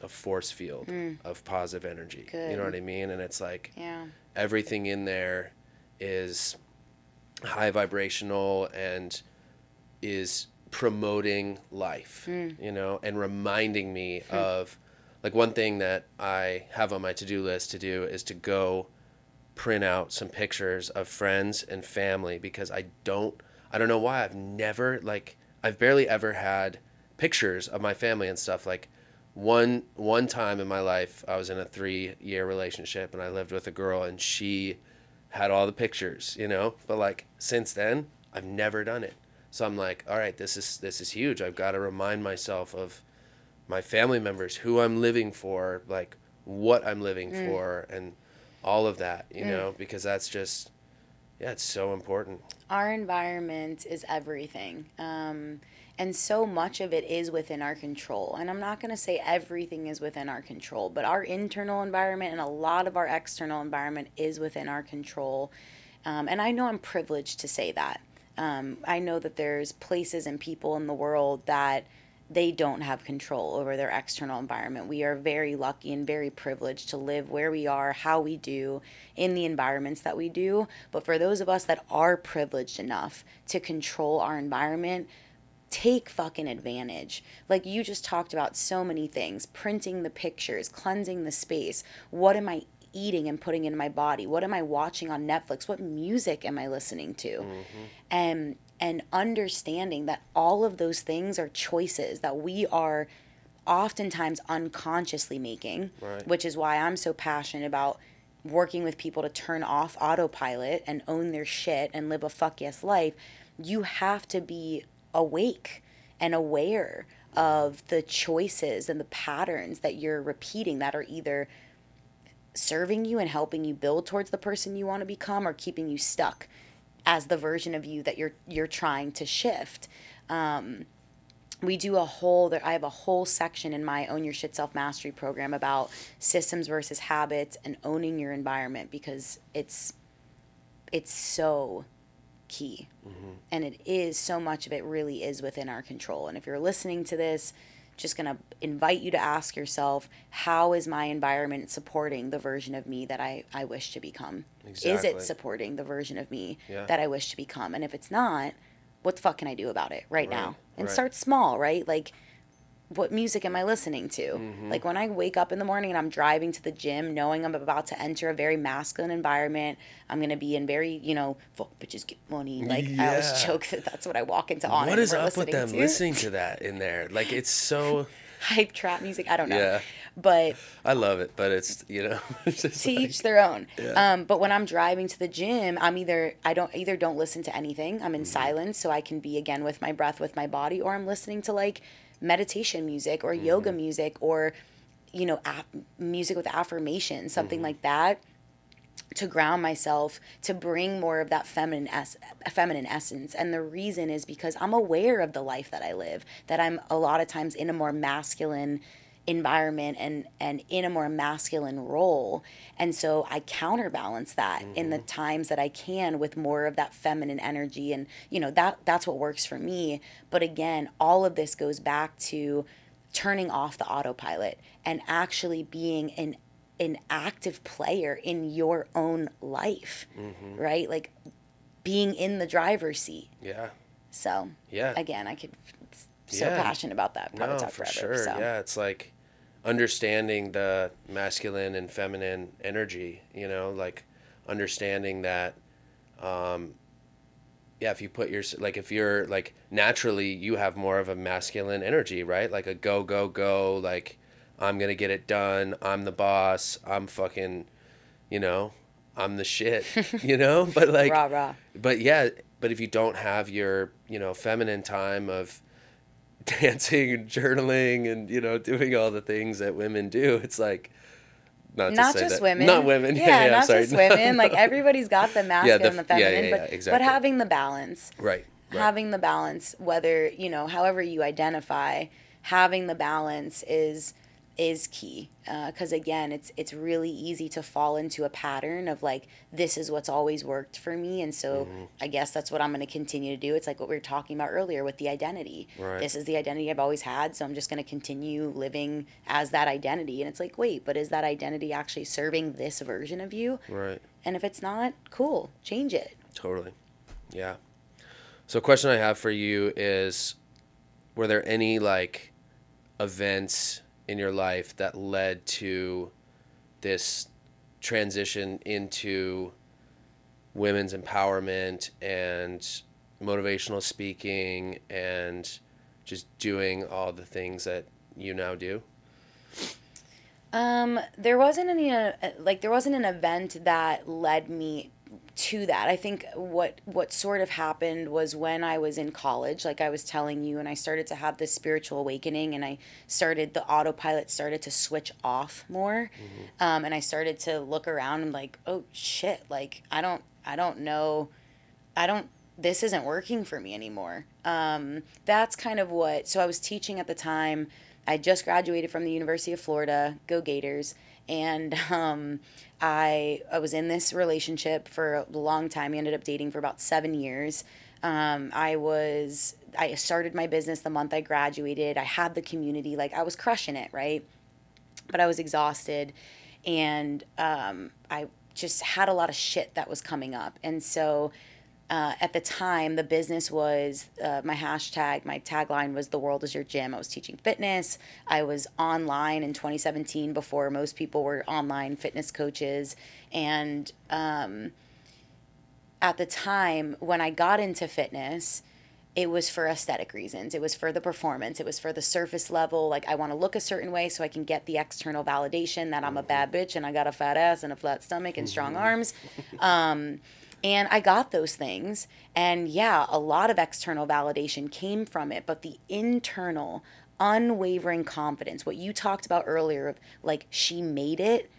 Speaker 1: a force field mm. of positive energy. Good. You know what I mean? And it's like
Speaker 2: yeah.
Speaker 1: everything in there is high vibrational and is promoting life, mm. you know, and reminding me mm. of like one thing that I have on my to-do list to do is to go print out some pictures of friends and family because I don't I don't know why I've never like I've barely ever had pictures of my family and stuff like one one time in my life I was in a 3 year relationship and I lived with a girl and she had all the pictures, you know? But like since then, I've never done it. So I'm like, all right, this is this is huge. I've got to remind myself of my family members, who I'm living for, like what I'm living mm. for and all of that, you mm. know, because that's just, yeah, it's so important.
Speaker 2: Our environment is everything. Um, and so much of it is within our control. And I'm not going to say everything is within our control, but our internal environment and a lot of our external environment is within our control. Um, and I know I'm privileged to say that. Um, I know that there's places and people in the world that they don't have control over their external environment. We are very lucky and very privileged to live where we are, how we do, in the environments that we do. But for those of us that are privileged enough to control our environment, take fucking advantage. Like you just talked about so many things printing the pictures, cleansing the space. What am I eating and putting in my body? What am I watching on Netflix? What music am I listening to? Mm-hmm. And and understanding that all of those things are choices that we are oftentimes unconsciously making,
Speaker 1: right.
Speaker 2: which is why I'm so passionate about working with people to turn off autopilot and own their shit and live a fuck yes life. You have to be awake and aware of the choices and the patterns that you're repeating that are either serving you and helping you build towards the person you want to become or keeping you stuck as the version of you that you're you're trying to shift. Um, we do a whole there i have a whole section in my own your shit self mastery program about systems versus habits and owning your environment because it's it's so key mm-hmm. and it is so much of it really is within our control and if you're listening to this just going to invite you to ask yourself how is my environment supporting the version of me that i, I wish to become exactly. is it supporting the version of me yeah. that i wish to become and if it's not what the fuck can i do about it right, right. now and right. start small right like what music am I listening to? Mm-hmm. Like when I wake up in the morning and I'm driving to the gym, knowing I'm about to enter a very masculine environment, I'm gonna be in very, you know, fuck bitches get money. Like yeah. I always joke that that's what I walk into on.
Speaker 1: What is up with them to. listening to that in there? Like it's so
Speaker 2: hype trap music. I don't know. Yeah. But
Speaker 1: I love it, but it's you know
Speaker 2: to like, each their own. Yeah. Um, but when I'm driving to the gym, I'm either I don't either don't listen to anything. I'm in mm-hmm. silence, so I can be again with my breath, with my body, or I'm listening to like meditation music or mm-hmm. yoga music or you know music with affirmation something mm-hmm. like that to ground myself to bring more of that feminine es- feminine essence and the reason is because I'm aware of the life that I live that I'm a lot of times in a more masculine environment and and in a more masculine role and so i counterbalance that mm-hmm. in the mm-hmm. times that i can with more of that feminine energy and you know that that's what works for me but again all of this goes back to turning off the autopilot and actually being an an active player in your own life mm-hmm. right like being in the driver's seat
Speaker 1: yeah
Speaker 2: so
Speaker 1: yeah
Speaker 2: again i could so yeah. passionate about that.
Speaker 1: Probably no, for forever, sure. So. Yeah, it's like understanding the masculine and feminine energy, you know, like understanding that, um, yeah, if you put your, like, if you're like naturally, you have more of a masculine energy, right? Like a go, go, go, like, I'm going to get it done. I'm the boss. I'm fucking, you know, I'm the shit, you know? But like,
Speaker 2: rah, rah.
Speaker 1: but yeah, but if you don't have your, you know, feminine time of, dancing and journaling and you know doing all the things that women do. It's like
Speaker 2: not, not just
Speaker 1: that,
Speaker 2: women.
Speaker 1: not women.
Speaker 2: Yeah, yeah, yeah not sorry. just women. Like everybody's got the masculine yeah, the, and the feminine but exactly. but having the balance.
Speaker 1: Right, right.
Speaker 2: Having the balance whether you know however you identify having the balance is is key because uh, again it's it's really easy to fall into a pattern of like this is what's always worked for me and so mm-hmm. i guess that's what i'm going to continue to do. It's like what we were talking about earlier with the identity. Right. this is the identity i've always had so i'm just going to continue living as that identity and it's like wait but is that identity actually serving this version of you?
Speaker 1: Right.
Speaker 2: And if it's not cool change it.
Speaker 1: Totally. Yeah. So a question i have for you is were there any like events in your life that led to this transition into women's empowerment and motivational speaking and just doing all the things that you now do?
Speaker 2: Um, there wasn't any uh, like there wasn't an event that led me to that. I think what what sort of happened was when I was in college, like I was telling you, and I started to have this spiritual awakening, and I started the autopilot started to switch off more, mm-hmm. um, and I started to look around and like, oh shit, like I don't I don't know, I don't this isn't working for me anymore. Um, that's kind of what. So I was teaching at the time. I just graduated from the University of Florida. Go Gators! And um, I I was in this relationship for a long time. We ended up dating for about seven years. Um, I was I started my business the month I graduated. I had the community, like I was crushing it, right? But I was exhausted, and um, I just had a lot of shit that was coming up, and so uh, at the time, the business was uh, my hashtag, my tagline was "The world is your gym." I was teaching fitness. I was online in 2017 before most people were online fitness coaches, and um, at the time when I got into fitness, it was for aesthetic reasons. It was for the performance. It was for the surface level. Like I want to look a certain way so I can get the external validation that I'm a bad bitch and I got a fat ass and a flat stomach and strong mm-hmm. arms. Um, and I got those things. And yeah, a lot of external validation came from it, but the internal, unwavering confidence, what you talked about earlier, of like she made it,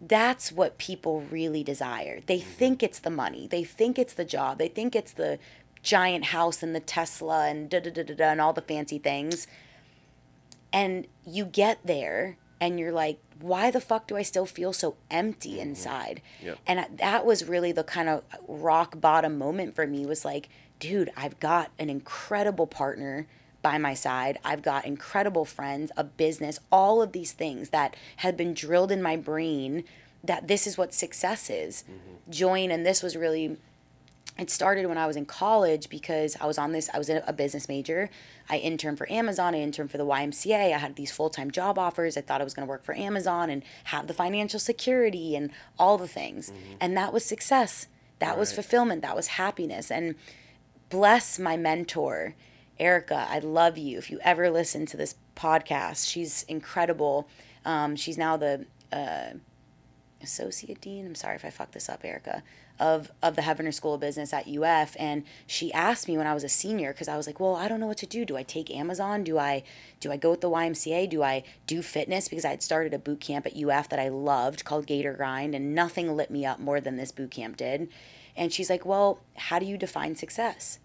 Speaker 2: that's what people really desire. They
Speaker 1: Mm-hmm.
Speaker 2: think it's the money. They think it's the job. They think it's the giant house and the Tesla and da da da da da and all the fancy things. And you get there and you're like, why the fuck do I still feel so empty mm-hmm. inside?
Speaker 1: Yep.
Speaker 2: And that was really the kind of rock bottom moment for me was like, dude, I've got an incredible partner by my side. I've got incredible friends, a business, all of these things that had been drilled in my brain that this is what success is. Mm-hmm. Join, and this was really it started when I was in college because I was on this, I was a a business major. I interned for Amazon, I interned for the YMCA. I had these full time job offers. I thought I was going to work for Amazon and have the financial security and all the things. And that was success. That was
Speaker 1: Right.
Speaker 2: fulfillment. That was happiness. And bless my mentor, Erica. I love you. If you ever listen to this podcast, she's incredible. Um, she's now the uh, associate dean. I'm sorry if I fucked this up, Erica, of of the Heavener School of Business at UF. And she asked me when I was a senior because I was like, well, I don't know what to do. Do I take Amazon? Do I do I go with the YMCA? Do I do fitness? Because I had started a boot camp at UF that I loved called Gator Grind, and nothing lit me up more than this boot camp did. And she's like, well, how do you define success?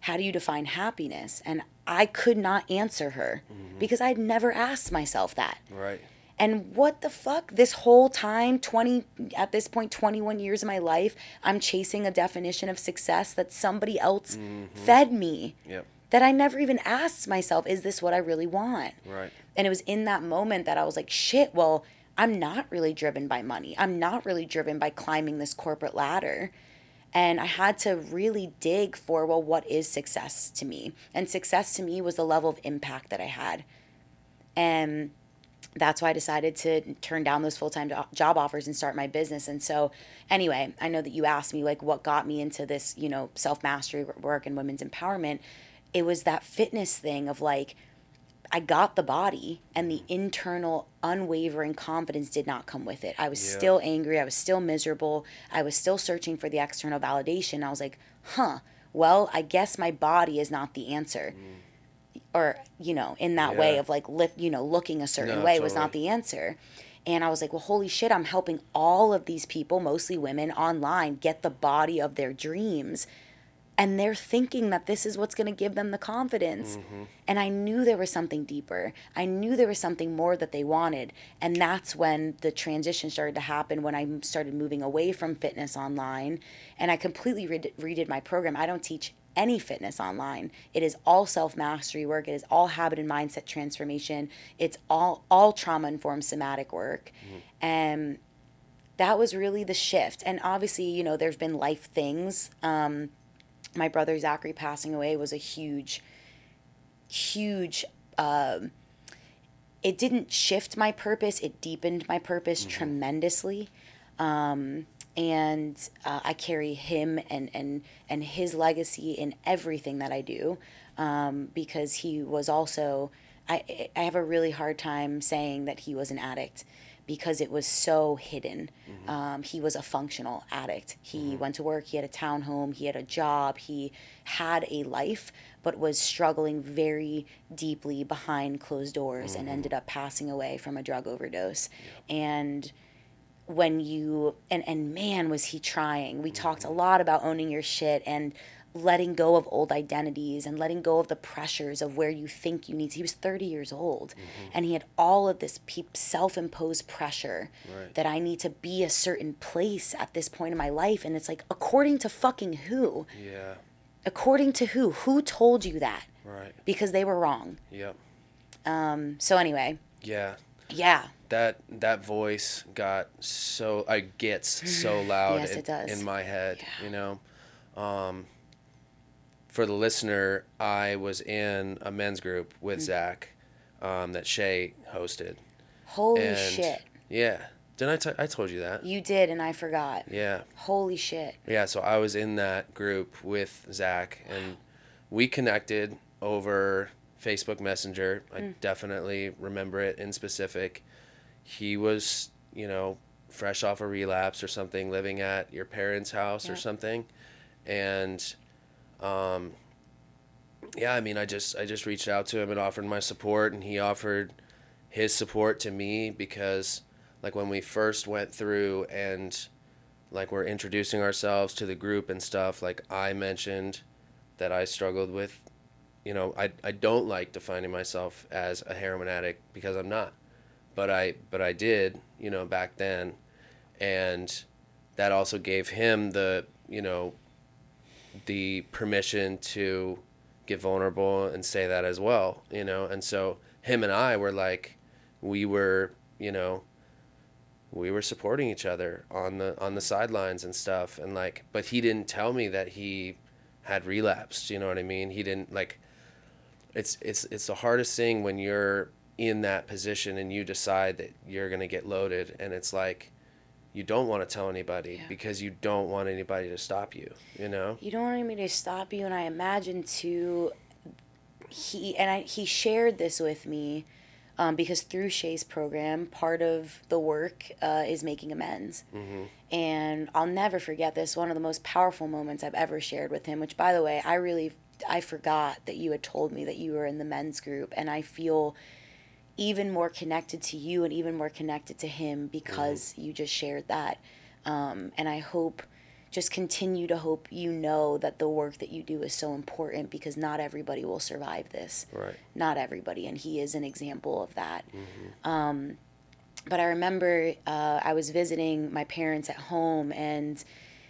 Speaker 2: How do you define happiness? And I could not answer her mm-hmm. because I'd never asked myself that.
Speaker 1: Right.
Speaker 2: And what the fuck? This whole time, 20, at this point, 21 years of my life, I'm chasing a definition of success that somebody else mm-hmm. fed me.
Speaker 1: Yep.
Speaker 2: That I never even asked myself, is this what I really want?
Speaker 1: Right.
Speaker 2: And it was in that moment that I was like, shit, well, I'm not really driven by money. I'm not really driven by climbing this corporate ladder. And I had to really dig for, well, what is success to me? And success to me was the level of impact that I had. And that's why I decided to turn down those full time job offers and start my business. And so, anyway, I know that you asked me, like, what got me into this, you know, self mastery work and women's empowerment. It was that fitness thing of like, I got the body and the internal unwavering confidence did not come with it. I was
Speaker 1: Yeah.
Speaker 2: still angry. I was still miserable. I was still searching for the external validation. I was like, huh, well, I guess my body is not the answer. Mm. Or, you know, in that way of like, lift, you know, looking a certain
Speaker 1: No,
Speaker 2: way was not the answer. And I was like, well, holy shit, I'm helping all of these people, mostly women, online get the body of their dreams. And they're thinking that this is what's going to give them the confidence. Mm-hmm. And I knew there was something deeper. I knew there was something more that they wanted. And that's when the transition started to happen when I started moving away from fitness online. And I completely red- redid my program. I don't teach any fitness online. It is all self-mastery work. It is all habit and mindset transformation. It's all all trauma-informed somatic work. And that was really the shift. And obviously, you know, there's been life things. Um, my brother Zachary passing away was a huge, huge. Um, it didn't shift my purpose. It deepened my purpose tremendously. Um, and uh, I carry him and, and, and his legacy in everything that I do um, because he was also, I, I have a really hard time saying that he was an addict because it was so hidden. Um, he was a functional addict. He went to work, he had a townhome, he had a job, he had a life, but was struggling very deeply behind closed doors and ended up passing away from a drug overdose. And when you and and man was he trying we talked a lot about owning your shit and letting go of old identities and letting go of the pressures of where you think you need to. he was 30 years old and he had all of this pe- self-imposed pressure
Speaker 1: Right.
Speaker 2: that i need to be a certain place at this point in my life and it's like according to fucking who
Speaker 1: Yeah.
Speaker 2: according to who who told you that
Speaker 1: Right.
Speaker 2: because they were wrong
Speaker 1: Yep.
Speaker 2: um so anyway
Speaker 1: Yeah.
Speaker 2: yeah
Speaker 1: That that voice got so I gets so loud
Speaker 2: Yes,
Speaker 1: in,
Speaker 2: it
Speaker 1: in my head, you know. Um for the listener, I was in a men's group with
Speaker 2: Mm.
Speaker 1: Zach um, that Shay hosted.
Speaker 2: holy
Speaker 1: And
Speaker 2: shit
Speaker 1: Yeah. Didn't I? T- I told you that.
Speaker 2: you did and i forgot
Speaker 1: Yeah.
Speaker 2: holy shit
Speaker 1: Yeah, so I was in that group with Zach, and we connected over Facebook Messenger. I
Speaker 2: Mm.
Speaker 1: definitely remember it in specific. He was, you know, fresh off a relapse or something, living at your parents' house or something, and, um, yeah, I mean, I just I just reached out to him and offered my support, and he offered his support to me because, like when we first went through and like we're introducing ourselves to the group and stuff, like I mentioned that I struggled with, you know, I, I don't like defining myself as a heroin addict because I'm not. But I but I did, you know, back then. And that also gave him the, you know, the permission to get vulnerable and say that as well, you know. And so him and I were like we were, you know, we were supporting each other on the on the sidelines and stuff and like but he didn't tell me that he had relapsed, you know what I mean? He didn't like it's it's it's the hardest thing when you're in that position and you decide that you're going to get loaded and it's like you don't want to tell anybody yeah. because you don't want anybody to stop you, you know?
Speaker 2: You don't want anybody to stop you and I imagine too he and I he shared this with me um, because through Shay's program, part of the work uh, is making amends. Mm-hmm. And I'll never forget this. One of the most powerful moments I've ever shared with him. Which, by the way, I really I forgot that you had told me that you were in the men's group, and I feel even more connected to you and even more connected to him because mm-hmm. you just shared that. Um, and I hope just continue to hope you know that the work that you do is so important because not everybody will survive this.
Speaker 1: Right.
Speaker 2: Not everybody, and he is an example of that. Mm-hmm. Um, but I remember uh, I was visiting my parents at home, and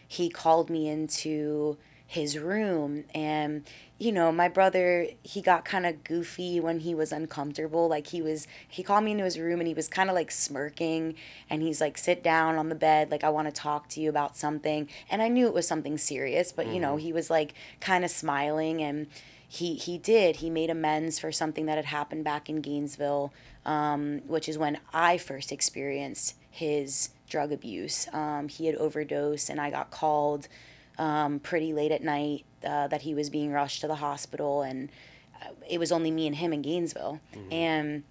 Speaker 2: he called me into his room and you know my brother he got kind of goofy when he was uncomfortable like he was he called me into his room and he was kind of like smirking and he's like sit down on the bed like i want to talk to you about something and i knew it was something serious but mm-hmm. you know mm-hmm. he was like kind of smiling and he he did he made amends for something that had happened back in gainesville um, which is when i first experienced his drug abuse um, he had overdosed and i got called um, pretty late at night uh, that he was being rushed to the hospital, and uh, it was only me and him in Gainesville. Mm-hmm. And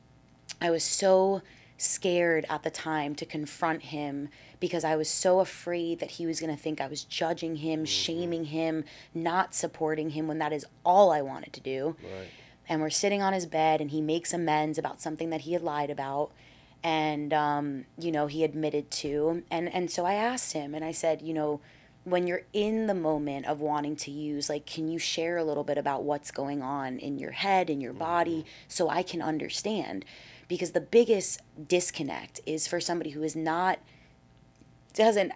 Speaker 2: I was so scared at the time to confront him because I was so afraid that he was going to think I was judging him, mm-hmm. shaming him, not supporting him when that is all I wanted to do. Right. And we're sitting on his bed, and he makes amends about something that he had lied about. And, um, you know, he admitted to. And, and so I asked him, and I said, you know, when you're in the moment of wanting to use like can you share a little bit about what's going on in your head in your body mm-hmm. so i can understand because the biggest disconnect is for somebody who is not doesn't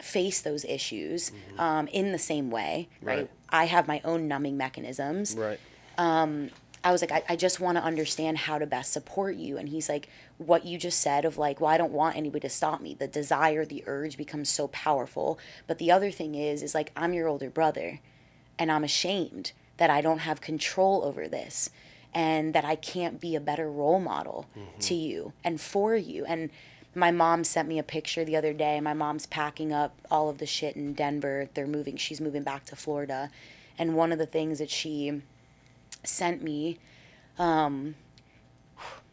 Speaker 2: face those issues mm-hmm. um, in the same way right? right? i have my own numbing mechanisms
Speaker 1: right
Speaker 2: um, I was like, I, I just want to understand how to best support you. And he's like, what you just said of like, well, I don't want anybody to stop me. The desire, the urge becomes so powerful. But the other thing is, is like, I'm your older brother and I'm ashamed that I don't have control over this and that I can't be a better role model mm-hmm. to you and for you. And my mom sent me a picture the other day. My mom's packing up all of the shit in Denver. They're moving, she's moving back to Florida. And one of the things that she sent me um,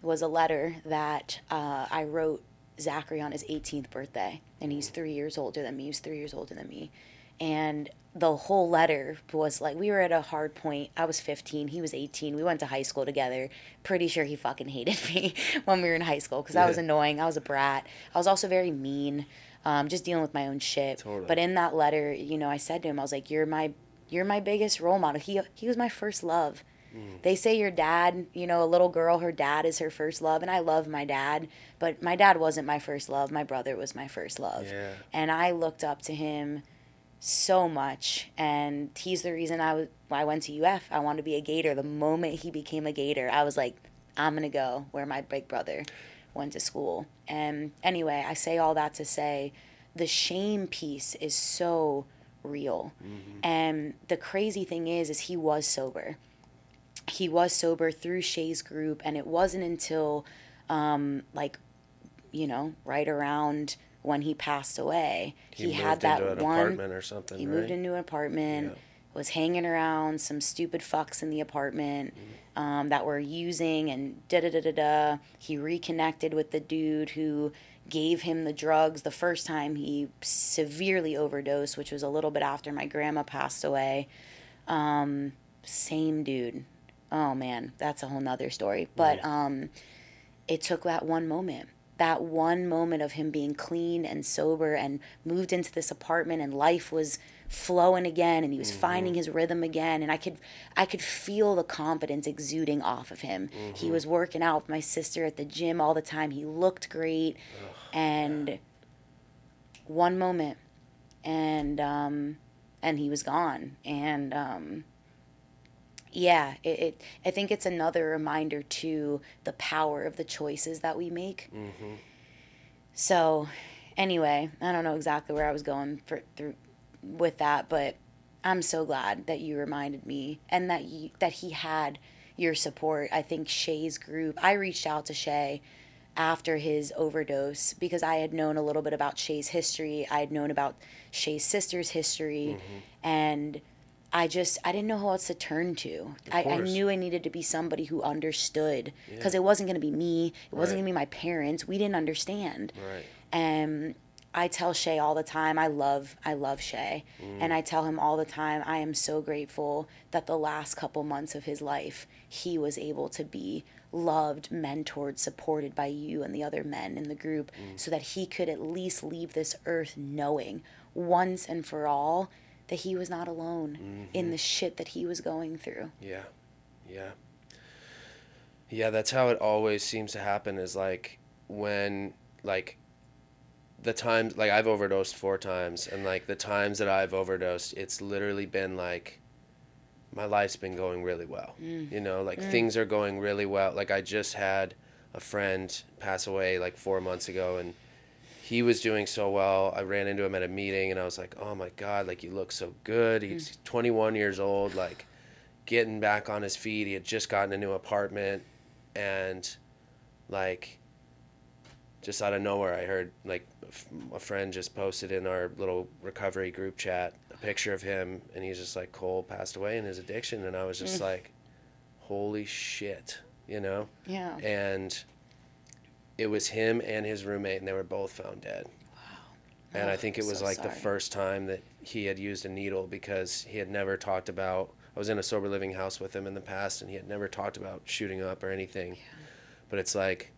Speaker 2: was a letter that uh, I wrote Zachary on his 18th birthday, and he's three years older than me. He's three years older than me, and the whole letter was like we were at a hard point. I was 15, he was 18. We went to high school together. Pretty sure he fucking hated me when we were in high school because yeah. I was annoying. I was a brat. I was also very mean, um, just dealing with my own shit. Totally. But in that letter, you know, I said to him, I was like, "You're my, you're my biggest role model." He he was my first love. Mm. They say your dad, you know, a little girl, her dad is her first love, and I love my dad, but my dad wasn't my first love. My brother was my first love. Yeah. And I looked up to him so much, and he's the reason I was. I went to UF. I wanted to be a Gator. The moment he became a Gator, I was like, I'm gonna go where my big brother went to school. And anyway, I say all that to say, the shame piece is so real. Mm-hmm. And the crazy thing is, is he was sober he was sober through Shay's group, and it wasn't until, um, like, you know, right around when he passed away, he, he had that one
Speaker 1: apartment or something.
Speaker 2: He
Speaker 1: right?
Speaker 2: moved into an apartment, yeah. was hanging around some stupid fucks in the apartment mm-hmm. um, that were using and da da da da da. He reconnected with the dude who gave him the drugs the first time he severely overdosed, which was a little bit after my grandma passed away. Um, same dude oh man, that's a whole nother story. But um, it took that one moment that one moment of him being clean and sober and moved into this apartment and life was flowing again and he was mm-hmm. finding his rhythm again and I could I could feel the confidence exuding off of him. Mm-hmm. He was working out with my sister at the gym all the time. He looked great Ugh, and yeah. one moment and um and he was gone and um yeah it, it, i think it's another reminder to the power of the choices that we make mm-hmm. so anyway i don't know exactly where i was going for through with that but i'm so glad that you reminded me and that you that he had your support i think shay's group i reached out to shay after his overdose because i had known a little bit about shay's history i had known about shay's sister's history mm-hmm. and I just I didn't know who else to turn to. I, I, knew I needed to be somebody who understood because yeah. it wasn't going to be me. It wasn't going to be my parents. We didn't understand.
Speaker 1: Right.
Speaker 2: And I tell Shay all the time. I love I love Shay, mm. and I tell him all the time. I am so grateful that the last couple months of his life he was able to be loved, mentored, supported by you and the other men in the group, mm. so that he could at least leave this earth knowing once and for all that he was not alone mm-hmm. in the shit that he was going through.
Speaker 1: Yeah. Yeah. Yeah, that's how it always seems to happen is like when like the times like I've overdosed four times and like the times that I've overdosed it's literally been like my life's been going really well. Mm. You know, like mm. things are going really well. Like I just had a friend pass away like 4 months ago and he was doing so well. I ran into him at a meeting and I was like, "Oh my god, like you look so good." He's mm. 21 years old, like getting back on his feet. He had just gotten a new apartment and like just out of nowhere I heard like a friend just posted in our little recovery group chat a picture of him and he's just like Cole passed away in his addiction and I was just mm. like holy shit, you know?
Speaker 2: Yeah.
Speaker 1: And it was him and his roommate, and they were both found dead. Wow. And oh, I think it was so like sorry. the first time that he had used a needle because he had never talked about. I was in a sober living house with him in the past, and he had never talked about shooting up or anything. Yeah. But it's like,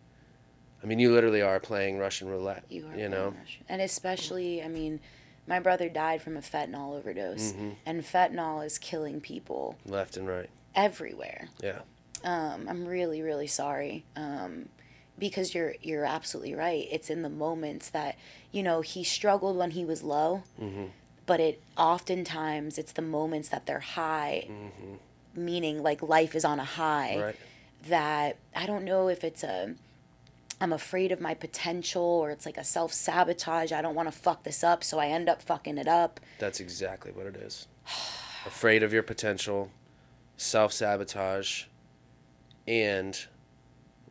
Speaker 1: I mean, you literally are playing Russian roulette. You are. You know. Russian.
Speaker 2: And especially, I mean, my brother died from a fentanyl overdose, mm-hmm. and fentanyl is killing people
Speaker 1: left and right
Speaker 2: everywhere.
Speaker 1: Yeah.
Speaker 2: Um, I'm really, really sorry. Um, because you're you're absolutely right. It's in the moments that you know he struggled when he was low, mm-hmm. but it oftentimes it's the moments that they're high, mm-hmm. meaning like life is on a high. Right. That I don't know if it's a I'm afraid of my potential or it's like a self sabotage. I don't want to fuck this up, so I end up fucking it up.
Speaker 1: That's exactly what it is. afraid of your potential, self sabotage, and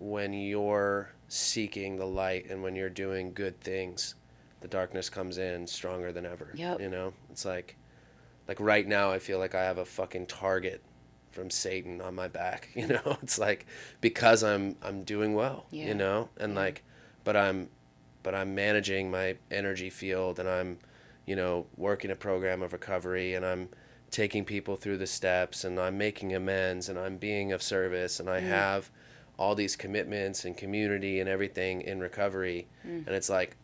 Speaker 1: when you're seeking the light and when you're doing good things, the darkness comes in stronger than ever.
Speaker 2: Yep.
Speaker 1: You know, it's like, like right now, I feel like I have a fucking target from Satan on my back. You know, it's like because I'm I'm doing well. Yeah. You know, and yeah. like, but I'm, but I'm managing my energy field and I'm, you know, working a program of recovery and I'm taking people through the steps and I'm making amends and I'm being of service and I mm. have all these commitments and community and everything in recovery mm. and it's like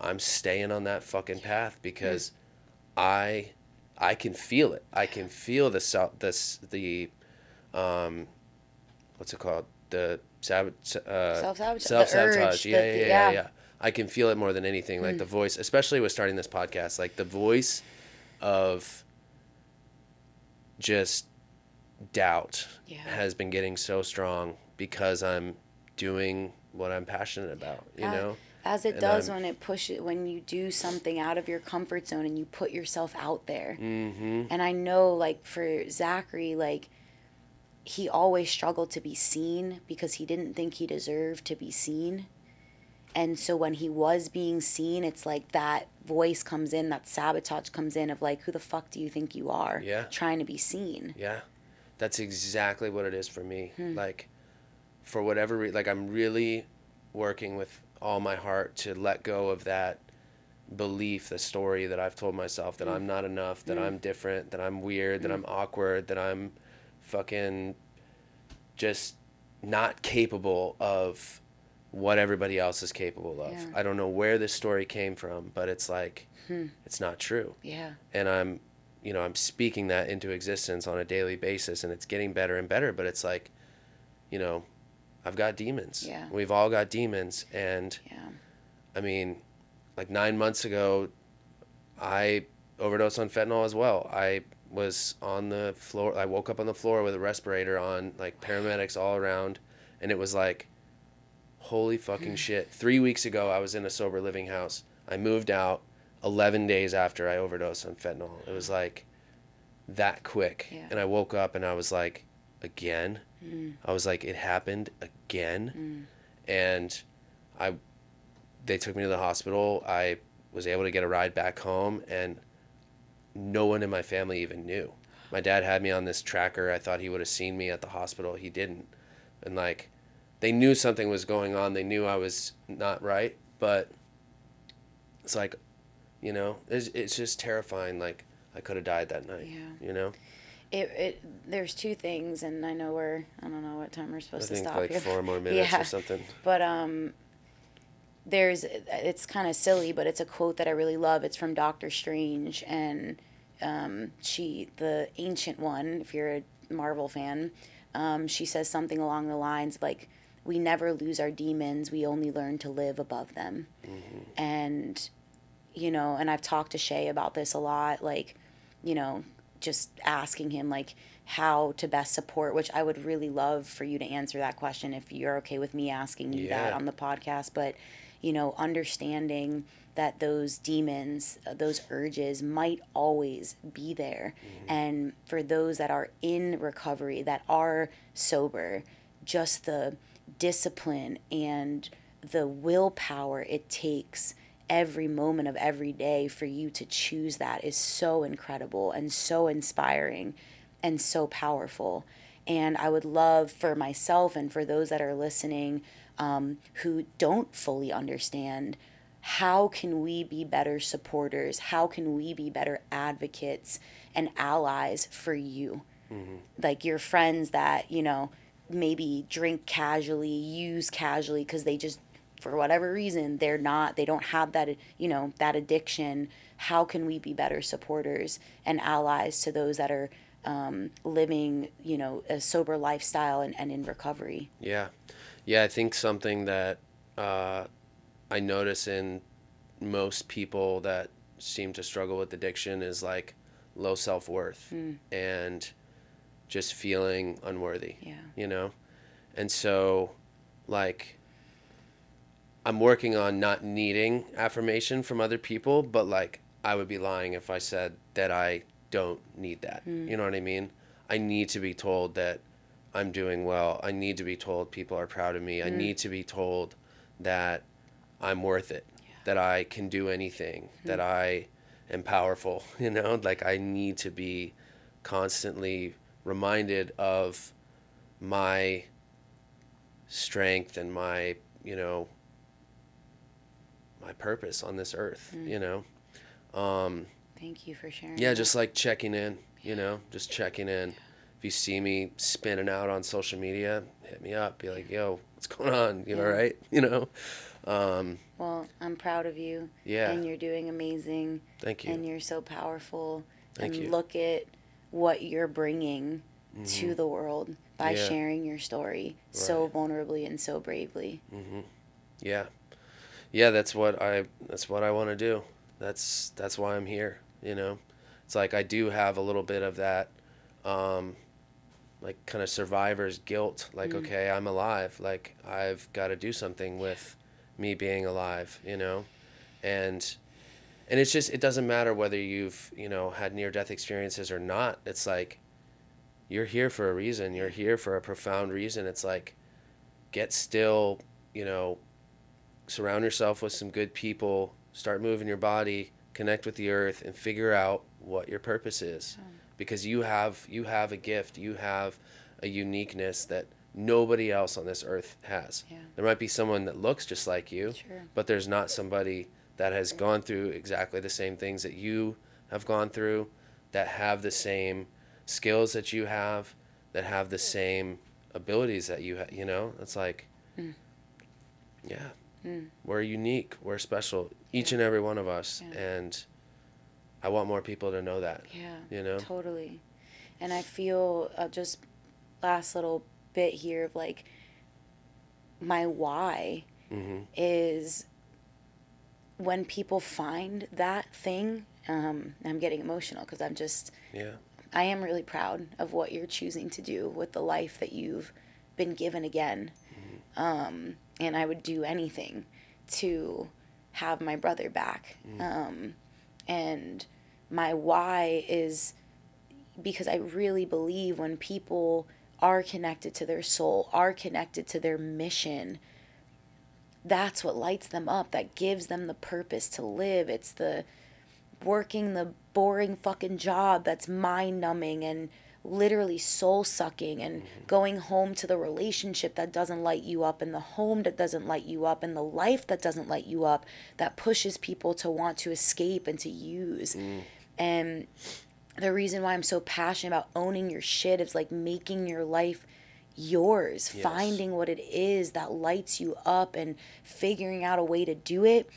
Speaker 1: i'm staying on that fucking path because mm. i i can feel it i can feel the self this the um what's it called the sab- uh, self-sabotage self-sabotage yeah, yeah, yeah, yeah yeah i can feel it more than anything like mm. the voice especially with starting this podcast like the voice of just doubt yeah. has been getting so strong because I'm doing what I'm passionate about, you
Speaker 2: as,
Speaker 1: know?
Speaker 2: As it and does I'm, when it pushes, when you do something out of your comfort zone and you put yourself out there. Mm-hmm. And I know, like, for Zachary, like, he always struggled to be seen because he didn't think he deserved to be seen. And so when he was being seen, it's like that voice comes in, that sabotage comes in of like, who the fuck do you think you are?
Speaker 1: Yeah.
Speaker 2: Trying to be seen.
Speaker 1: Yeah. That's exactly what it is for me. Hmm. Like, for whatever reason, like I'm really working with all my heart to let go of that belief, the story that I've told myself that mm. I'm not enough, that mm. I'm different, that I'm weird, mm. that I'm awkward, that I'm fucking just not capable of what everybody else is capable of.
Speaker 2: Yeah.
Speaker 1: I don't know where this story came from, but it's like it's not true.
Speaker 2: Yeah.
Speaker 1: And I'm you know, I'm speaking that into existence on a daily basis and it's getting better and better, but it's like you know, I've got demons.
Speaker 2: Yeah.
Speaker 1: We've all got demons and
Speaker 2: Yeah.
Speaker 1: I mean, like 9 months ago I overdosed on fentanyl as well. I was on the floor. I woke up on the floor with a respirator on, like paramedics all around, and it was like, holy fucking shit. Three weeks ago, I was in a sober living house. I moved out 11 days after I overdosed on fentanyl. It was like that quick.
Speaker 2: Yeah.
Speaker 1: And I woke up and I was like, again? Mm. I was like, it happened again? Mm. And I, they took me to the hospital. I was able to get a ride back home and no one in my family even knew. My dad had me on this tracker. I thought he would have seen me at the hospital. He didn't. And like they knew something was going on. They knew I was not right, but it's like, you know, it's, it's just terrifying like I could have died that night.
Speaker 2: Yeah.
Speaker 1: You know?
Speaker 2: It, it there's two things, and I know we're I don't know what time we're
Speaker 1: I
Speaker 2: supposed to
Speaker 1: think
Speaker 2: stop
Speaker 1: like
Speaker 2: here.
Speaker 1: four more minutes
Speaker 2: Yeah.
Speaker 1: or something.
Speaker 2: But um, there's it's kind of silly, but it's a quote that I really love. It's from Doctor Strange, and um, she the ancient one. If you're a Marvel fan, um, she says something along the lines of like, "We never lose our demons. We only learn to live above them." mm-hmm. And you know, and I've talked to Shay about this a lot. Like, you know, just asking him like how to best support, which I would really love for you to answer that question if you're okay with me asking you that on the podcast. But, you know, understanding that those demons, uh, those urges might always be there. And for those that are in recovery, that are sober, just the discipline and the willpower it takes every moment of every day for you to choose that is so incredible and so inspiring and so powerful. And I would love for myself and for those that are listening um, who don't fully understand how can we be better supporters? How can we be better advocates and allies for you? Like your friends that, you know, maybe drink casually, use casually because they just for whatever reason they're not they don't have that you know that addiction how can we be better supporters and allies to those that are um, living you know a sober lifestyle and, and in recovery
Speaker 1: Yeah. Yeah, I think something that uh, I notice in most people that seem to struggle with addiction is like low self worth and just feeling unworthy.
Speaker 2: yeah
Speaker 1: You know? And so, like, I'm working on not needing affirmation from other people, but like, I would be lying if I said that I don't need that. Hmm. You know what I mean? I need to be told that I'm doing well. I need to be told people are proud of me. I hmm. need to be told that I'm worth it, that I can do anything, hmm. that I am powerful. You know, like I need to be constantly reminded of my strength and my, you know, my purpose on this earth, you know. Um,
Speaker 2: thank you for sharing
Speaker 1: yeah, just like checking in, you know, just checking in. If you see me spinning out on social media, hit me up. Be like, yo, what's going on? You all
Speaker 2: Yeah.
Speaker 1: right? You know? Um,
Speaker 2: well i'm proud of you
Speaker 1: Yeah.
Speaker 2: and you're doing amazing
Speaker 1: thank you.
Speaker 2: and you're so powerful
Speaker 1: Thank
Speaker 2: and
Speaker 1: you.
Speaker 2: look at what you're bringing to the world by
Speaker 1: Mm-hmm. Yeah.
Speaker 2: sharing your story so vulnerably and so bravely
Speaker 1: Yeah. Yeah, that's what I that's what I want to do. That's that's why I'm here, you know. It's like I do have a little bit of that um like kind of survivor's guilt, like okay, I'm alive, like I've got to do something with me being alive, you know. And and it's just it doesn't matter whether you've, you know, had near death experiences or not. It's like you're here for a reason. You're here for a profound reason. It's like get still, you know, surround yourself with some good people, start moving your body, connect with the earth and figure out what your purpose is. Because you have you have a gift, you have a uniqueness that nobody else on this earth has.
Speaker 2: Yeah.
Speaker 1: There might be someone that looks just like you,
Speaker 2: Sure.
Speaker 1: but there's not somebody that has gone through exactly the same things that you have gone through, that have the same skills that you have, that have the same abilities that you have, you know? It's like mm. Yeah.
Speaker 2: Mm.
Speaker 1: We're unique. We're special. Each and every one of us.
Speaker 2: Yeah.
Speaker 1: And I want more people to know that.
Speaker 2: Yeah.
Speaker 1: You know?
Speaker 2: Totally. And I feel uh, just last little bit here of like my why
Speaker 1: Mm-hmm.
Speaker 2: is when people find that thing. Um, I'm getting emotional because I'm just
Speaker 1: Yeah.
Speaker 2: I am really proud of what you're choosing to do with the life that you've been given again. Um, and I would do anything to have my brother back. Um, and my why is because I really believe when people are connected to their soul, are connected to their mission, that's what lights them up, that gives them the purpose to live. It's the working the boring fucking job that's mind numbing and literally soul sucking and mm-hmm. going home to the relationship that doesn't light you up and the home that doesn't light you up and the life that doesn't light you up that pushes people to want to escape and to use. Mm. And the reason why I'm so passionate about owning your shit is like making your life yours,
Speaker 1: Yes.
Speaker 2: finding what it is that lights you up and figuring out a way to do it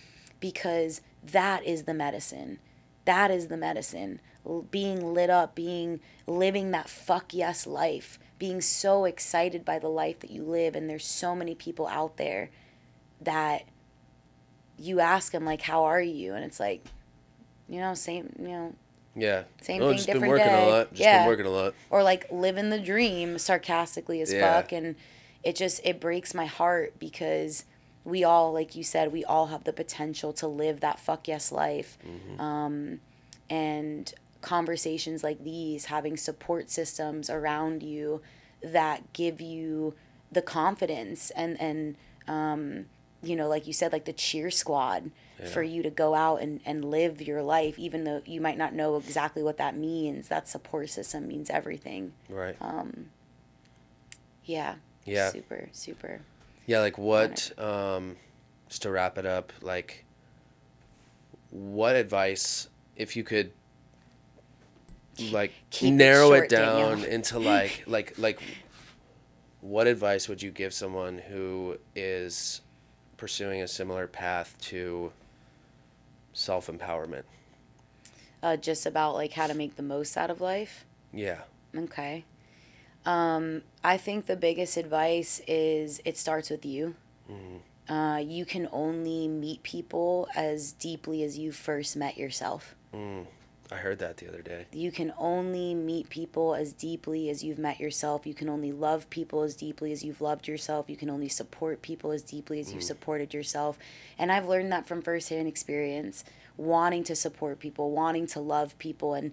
Speaker 2: because that is the medicine. That is the medicine. Being lit up, being living that fuck yes life, being so excited by the life that you live and there's so many people out there that you ask them like how are you and it's like you know same you know
Speaker 1: Yeah.
Speaker 2: Same
Speaker 1: oh,
Speaker 2: thing,
Speaker 1: just been
Speaker 2: different
Speaker 1: working
Speaker 2: day.
Speaker 1: a lot. Just
Speaker 2: Yeah.
Speaker 1: been working a lot.
Speaker 2: or like living the dream sarcastically as
Speaker 1: Yeah.
Speaker 2: fuck and it just it breaks my heart because we all like you said we all have the potential to live that fuck yes life um, and conversations like these having support systems around you that give you the confidence and and um, you know like you said like the cheer squad for you to go out and, and live your life even though you might not know exactly what that means. That support system means everything.
Speaker 1: Right.
Speaker 2: Um, yeah.
Speaker 1: Yeah.
Speaker 2: super super.
Speaker 1: Yeah, like what um just to wrap it up, like what advice if you could like
Speaker 2: Keep it
Speaker 1: narrow
Speaker 2: short,
Speaker 1: it down
Speaker 2: Danielle.
Speaker 1: into like like like what advice would you give someone who is pursuing a similar path to self-empowerment?
Speaker 2: uh, just about like how to make the most out of life
Speaker 1: Yeah.
Speaker 2: Okay. Um, I think the biggest advice is it starts with you. Uh, you can only meet people as deeply as you first met yourself.
Speaker 1: I heard that the other day.
Speaker 2: You can only meet people as deeply as you've met yourself. You can only love people as deeply as you've loved yourself. You can only support people as deeply as you've mm. supported yourself. And I've learned that from firsthand experience, wanting to support people, wanting to love people, and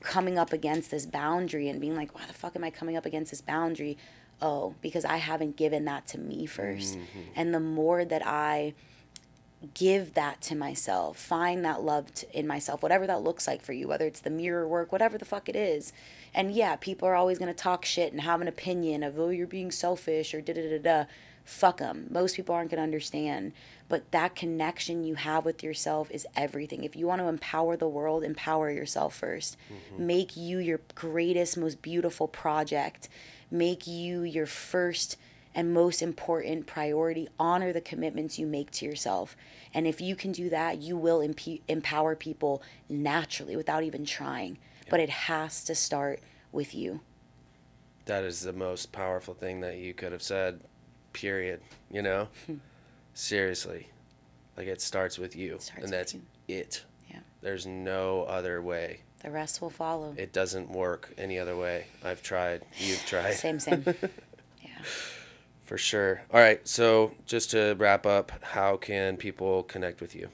Speaker 2: coming up against this boundary and being like, why the fuck am I coming up against this boundary? Oh, because I haven't given that to me 1st mm-hmm. And the more that I give that to myself, find that love t- in myself, whatever that looks like for you, whether it's the mirror work, whatever the fuck it is. And yeah, people are always going to talk shit and have an opinion of, oh, you're being selfish or da da da da. Fuck them. Most people aren't going to understand. But that connection you have with yourself is everything. If you want to empower the world, empower yourself 1st mm-hmm. Make you your greatest, most beautiful project. Make you your first and most important priority honor the commitments you make to yourself and if you can do that you will emp- empower people naturally without even trying but it has to start with you
Speaker 1: That is the most powerful thing that you could have said. Period. You know? Hmm. Seriously. Like it starts with you.
Speaker 2: Starts
Speaker 1: and that's
Speaker 2: you.
Speaker 1: it.
Speaker 2: Yeah.
Speaker 1: There's no other way.
Speaker 2: the rest will follow
Speaker 1: It doesn't work any other way. I've tried. You've tried.
Speaker 2: same same yeah
Speaker 1: For sure. All right. So just to wrap up, how can people connect with you?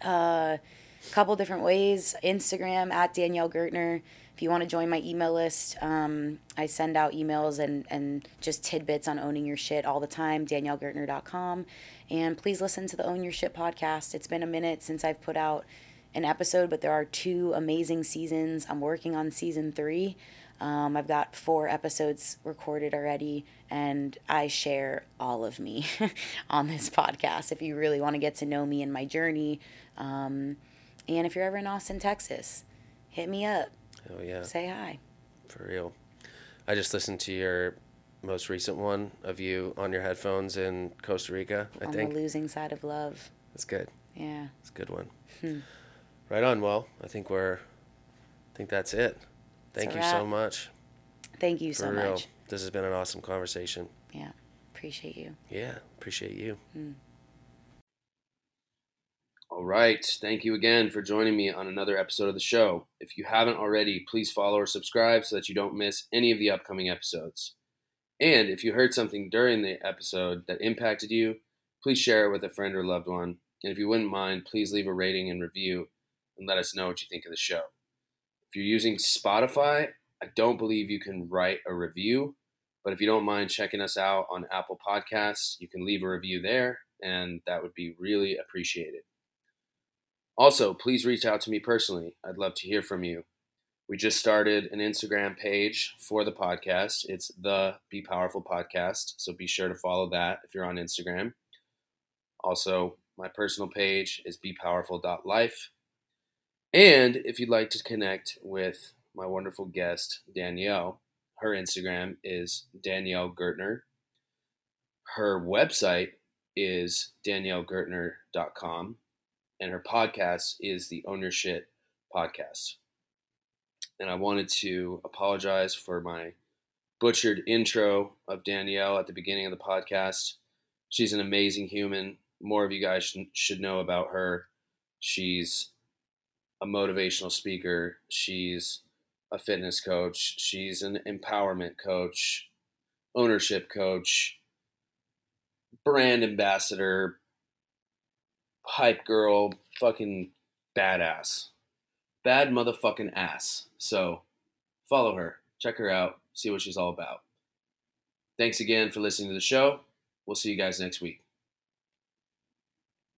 Speaker 2: Uh a couple different ways instagram at danielle gertner if you want to join my email list um, i send out emails and, and just tidbits on owning your shit all the time daniellegertner.com and please listen to the own your shit podcast it's been a minute since i've put out an episode but there are two amazing seasons i'm working on season three um, I've got four episodes recorded already, and I share all of me on this podcast if you really want to get to know me and my journey. Um, and if you're ever in Austin, Texas, hit me up.
Speaker 1: Oh yeah,
Speaker 2: Say hi.
Speaker 1: for real. I just listened to your most recent one of you on your headphones in Costa Rica. I
Speaker 2: on
Speaker 1: think
Speaker 2: the losing side of love.
Speaker 1: that's good.
Speaker 2: Yeah.
Speaker 1: It's a good one.
Speaker 2: Hmm.
Speaker 1: Right on. Well, I think we're. I think that's it. Thank
Speaker 2: a
Speaker 1: you so much.
Speaker 2: Thank you
Speaker 1: For
Speaker 2: so
Speaker 1: real.
Speaker 2: much.
Speaker 1: This has been an awesome conversation.
Speaker 2: Yeah. Appreciate you.
Speaker 1: Yeah, appreciate you.
Speaker 2: Mm.
Speaker 1: All right. Thank you again for joining me on another episode of the show. If you haven't already, please follow or subscribe so that you don't miss any of the upcoming episodes. And if you heard something during the episode that impacted you, please share it with a friend or loved one. And if you wouldn't mind, please leave a rating and review and let us know what you think of the show. If you're using Spotify, I don't believe you can write a review, but if you don't mind checking us out on Apple Podcasts, you can leave a review there, and that would be really appreciated. Also, please reach out to me personally. I'd love to hear from you. We just started an Instagram page for the podcast. It's the Be Powerful Podcast, so be sure to follow that if you're on Instagram. Also, my personal page is bepowerful.life. And if you'd like to connect with my wonderful guest, Danielle, her Instagram is Danielle Gertner. Her website is daniellegertner.com. And her podcast is the Ownership podcast. And I wanted to apologize for my butchered intro of Danielle at the beginning of the podcast. She's an amazing human. More of you guys should know about her. She's a motivational speaker. She's a fitness coach. She's an empowerment coach, ownership coach, brand ambassador, hype girl, fucking badass. Bad motherfucking ass. So follow her, check her out, see what she's all about. Thanks again for listening to the show. We'll see you guys next week.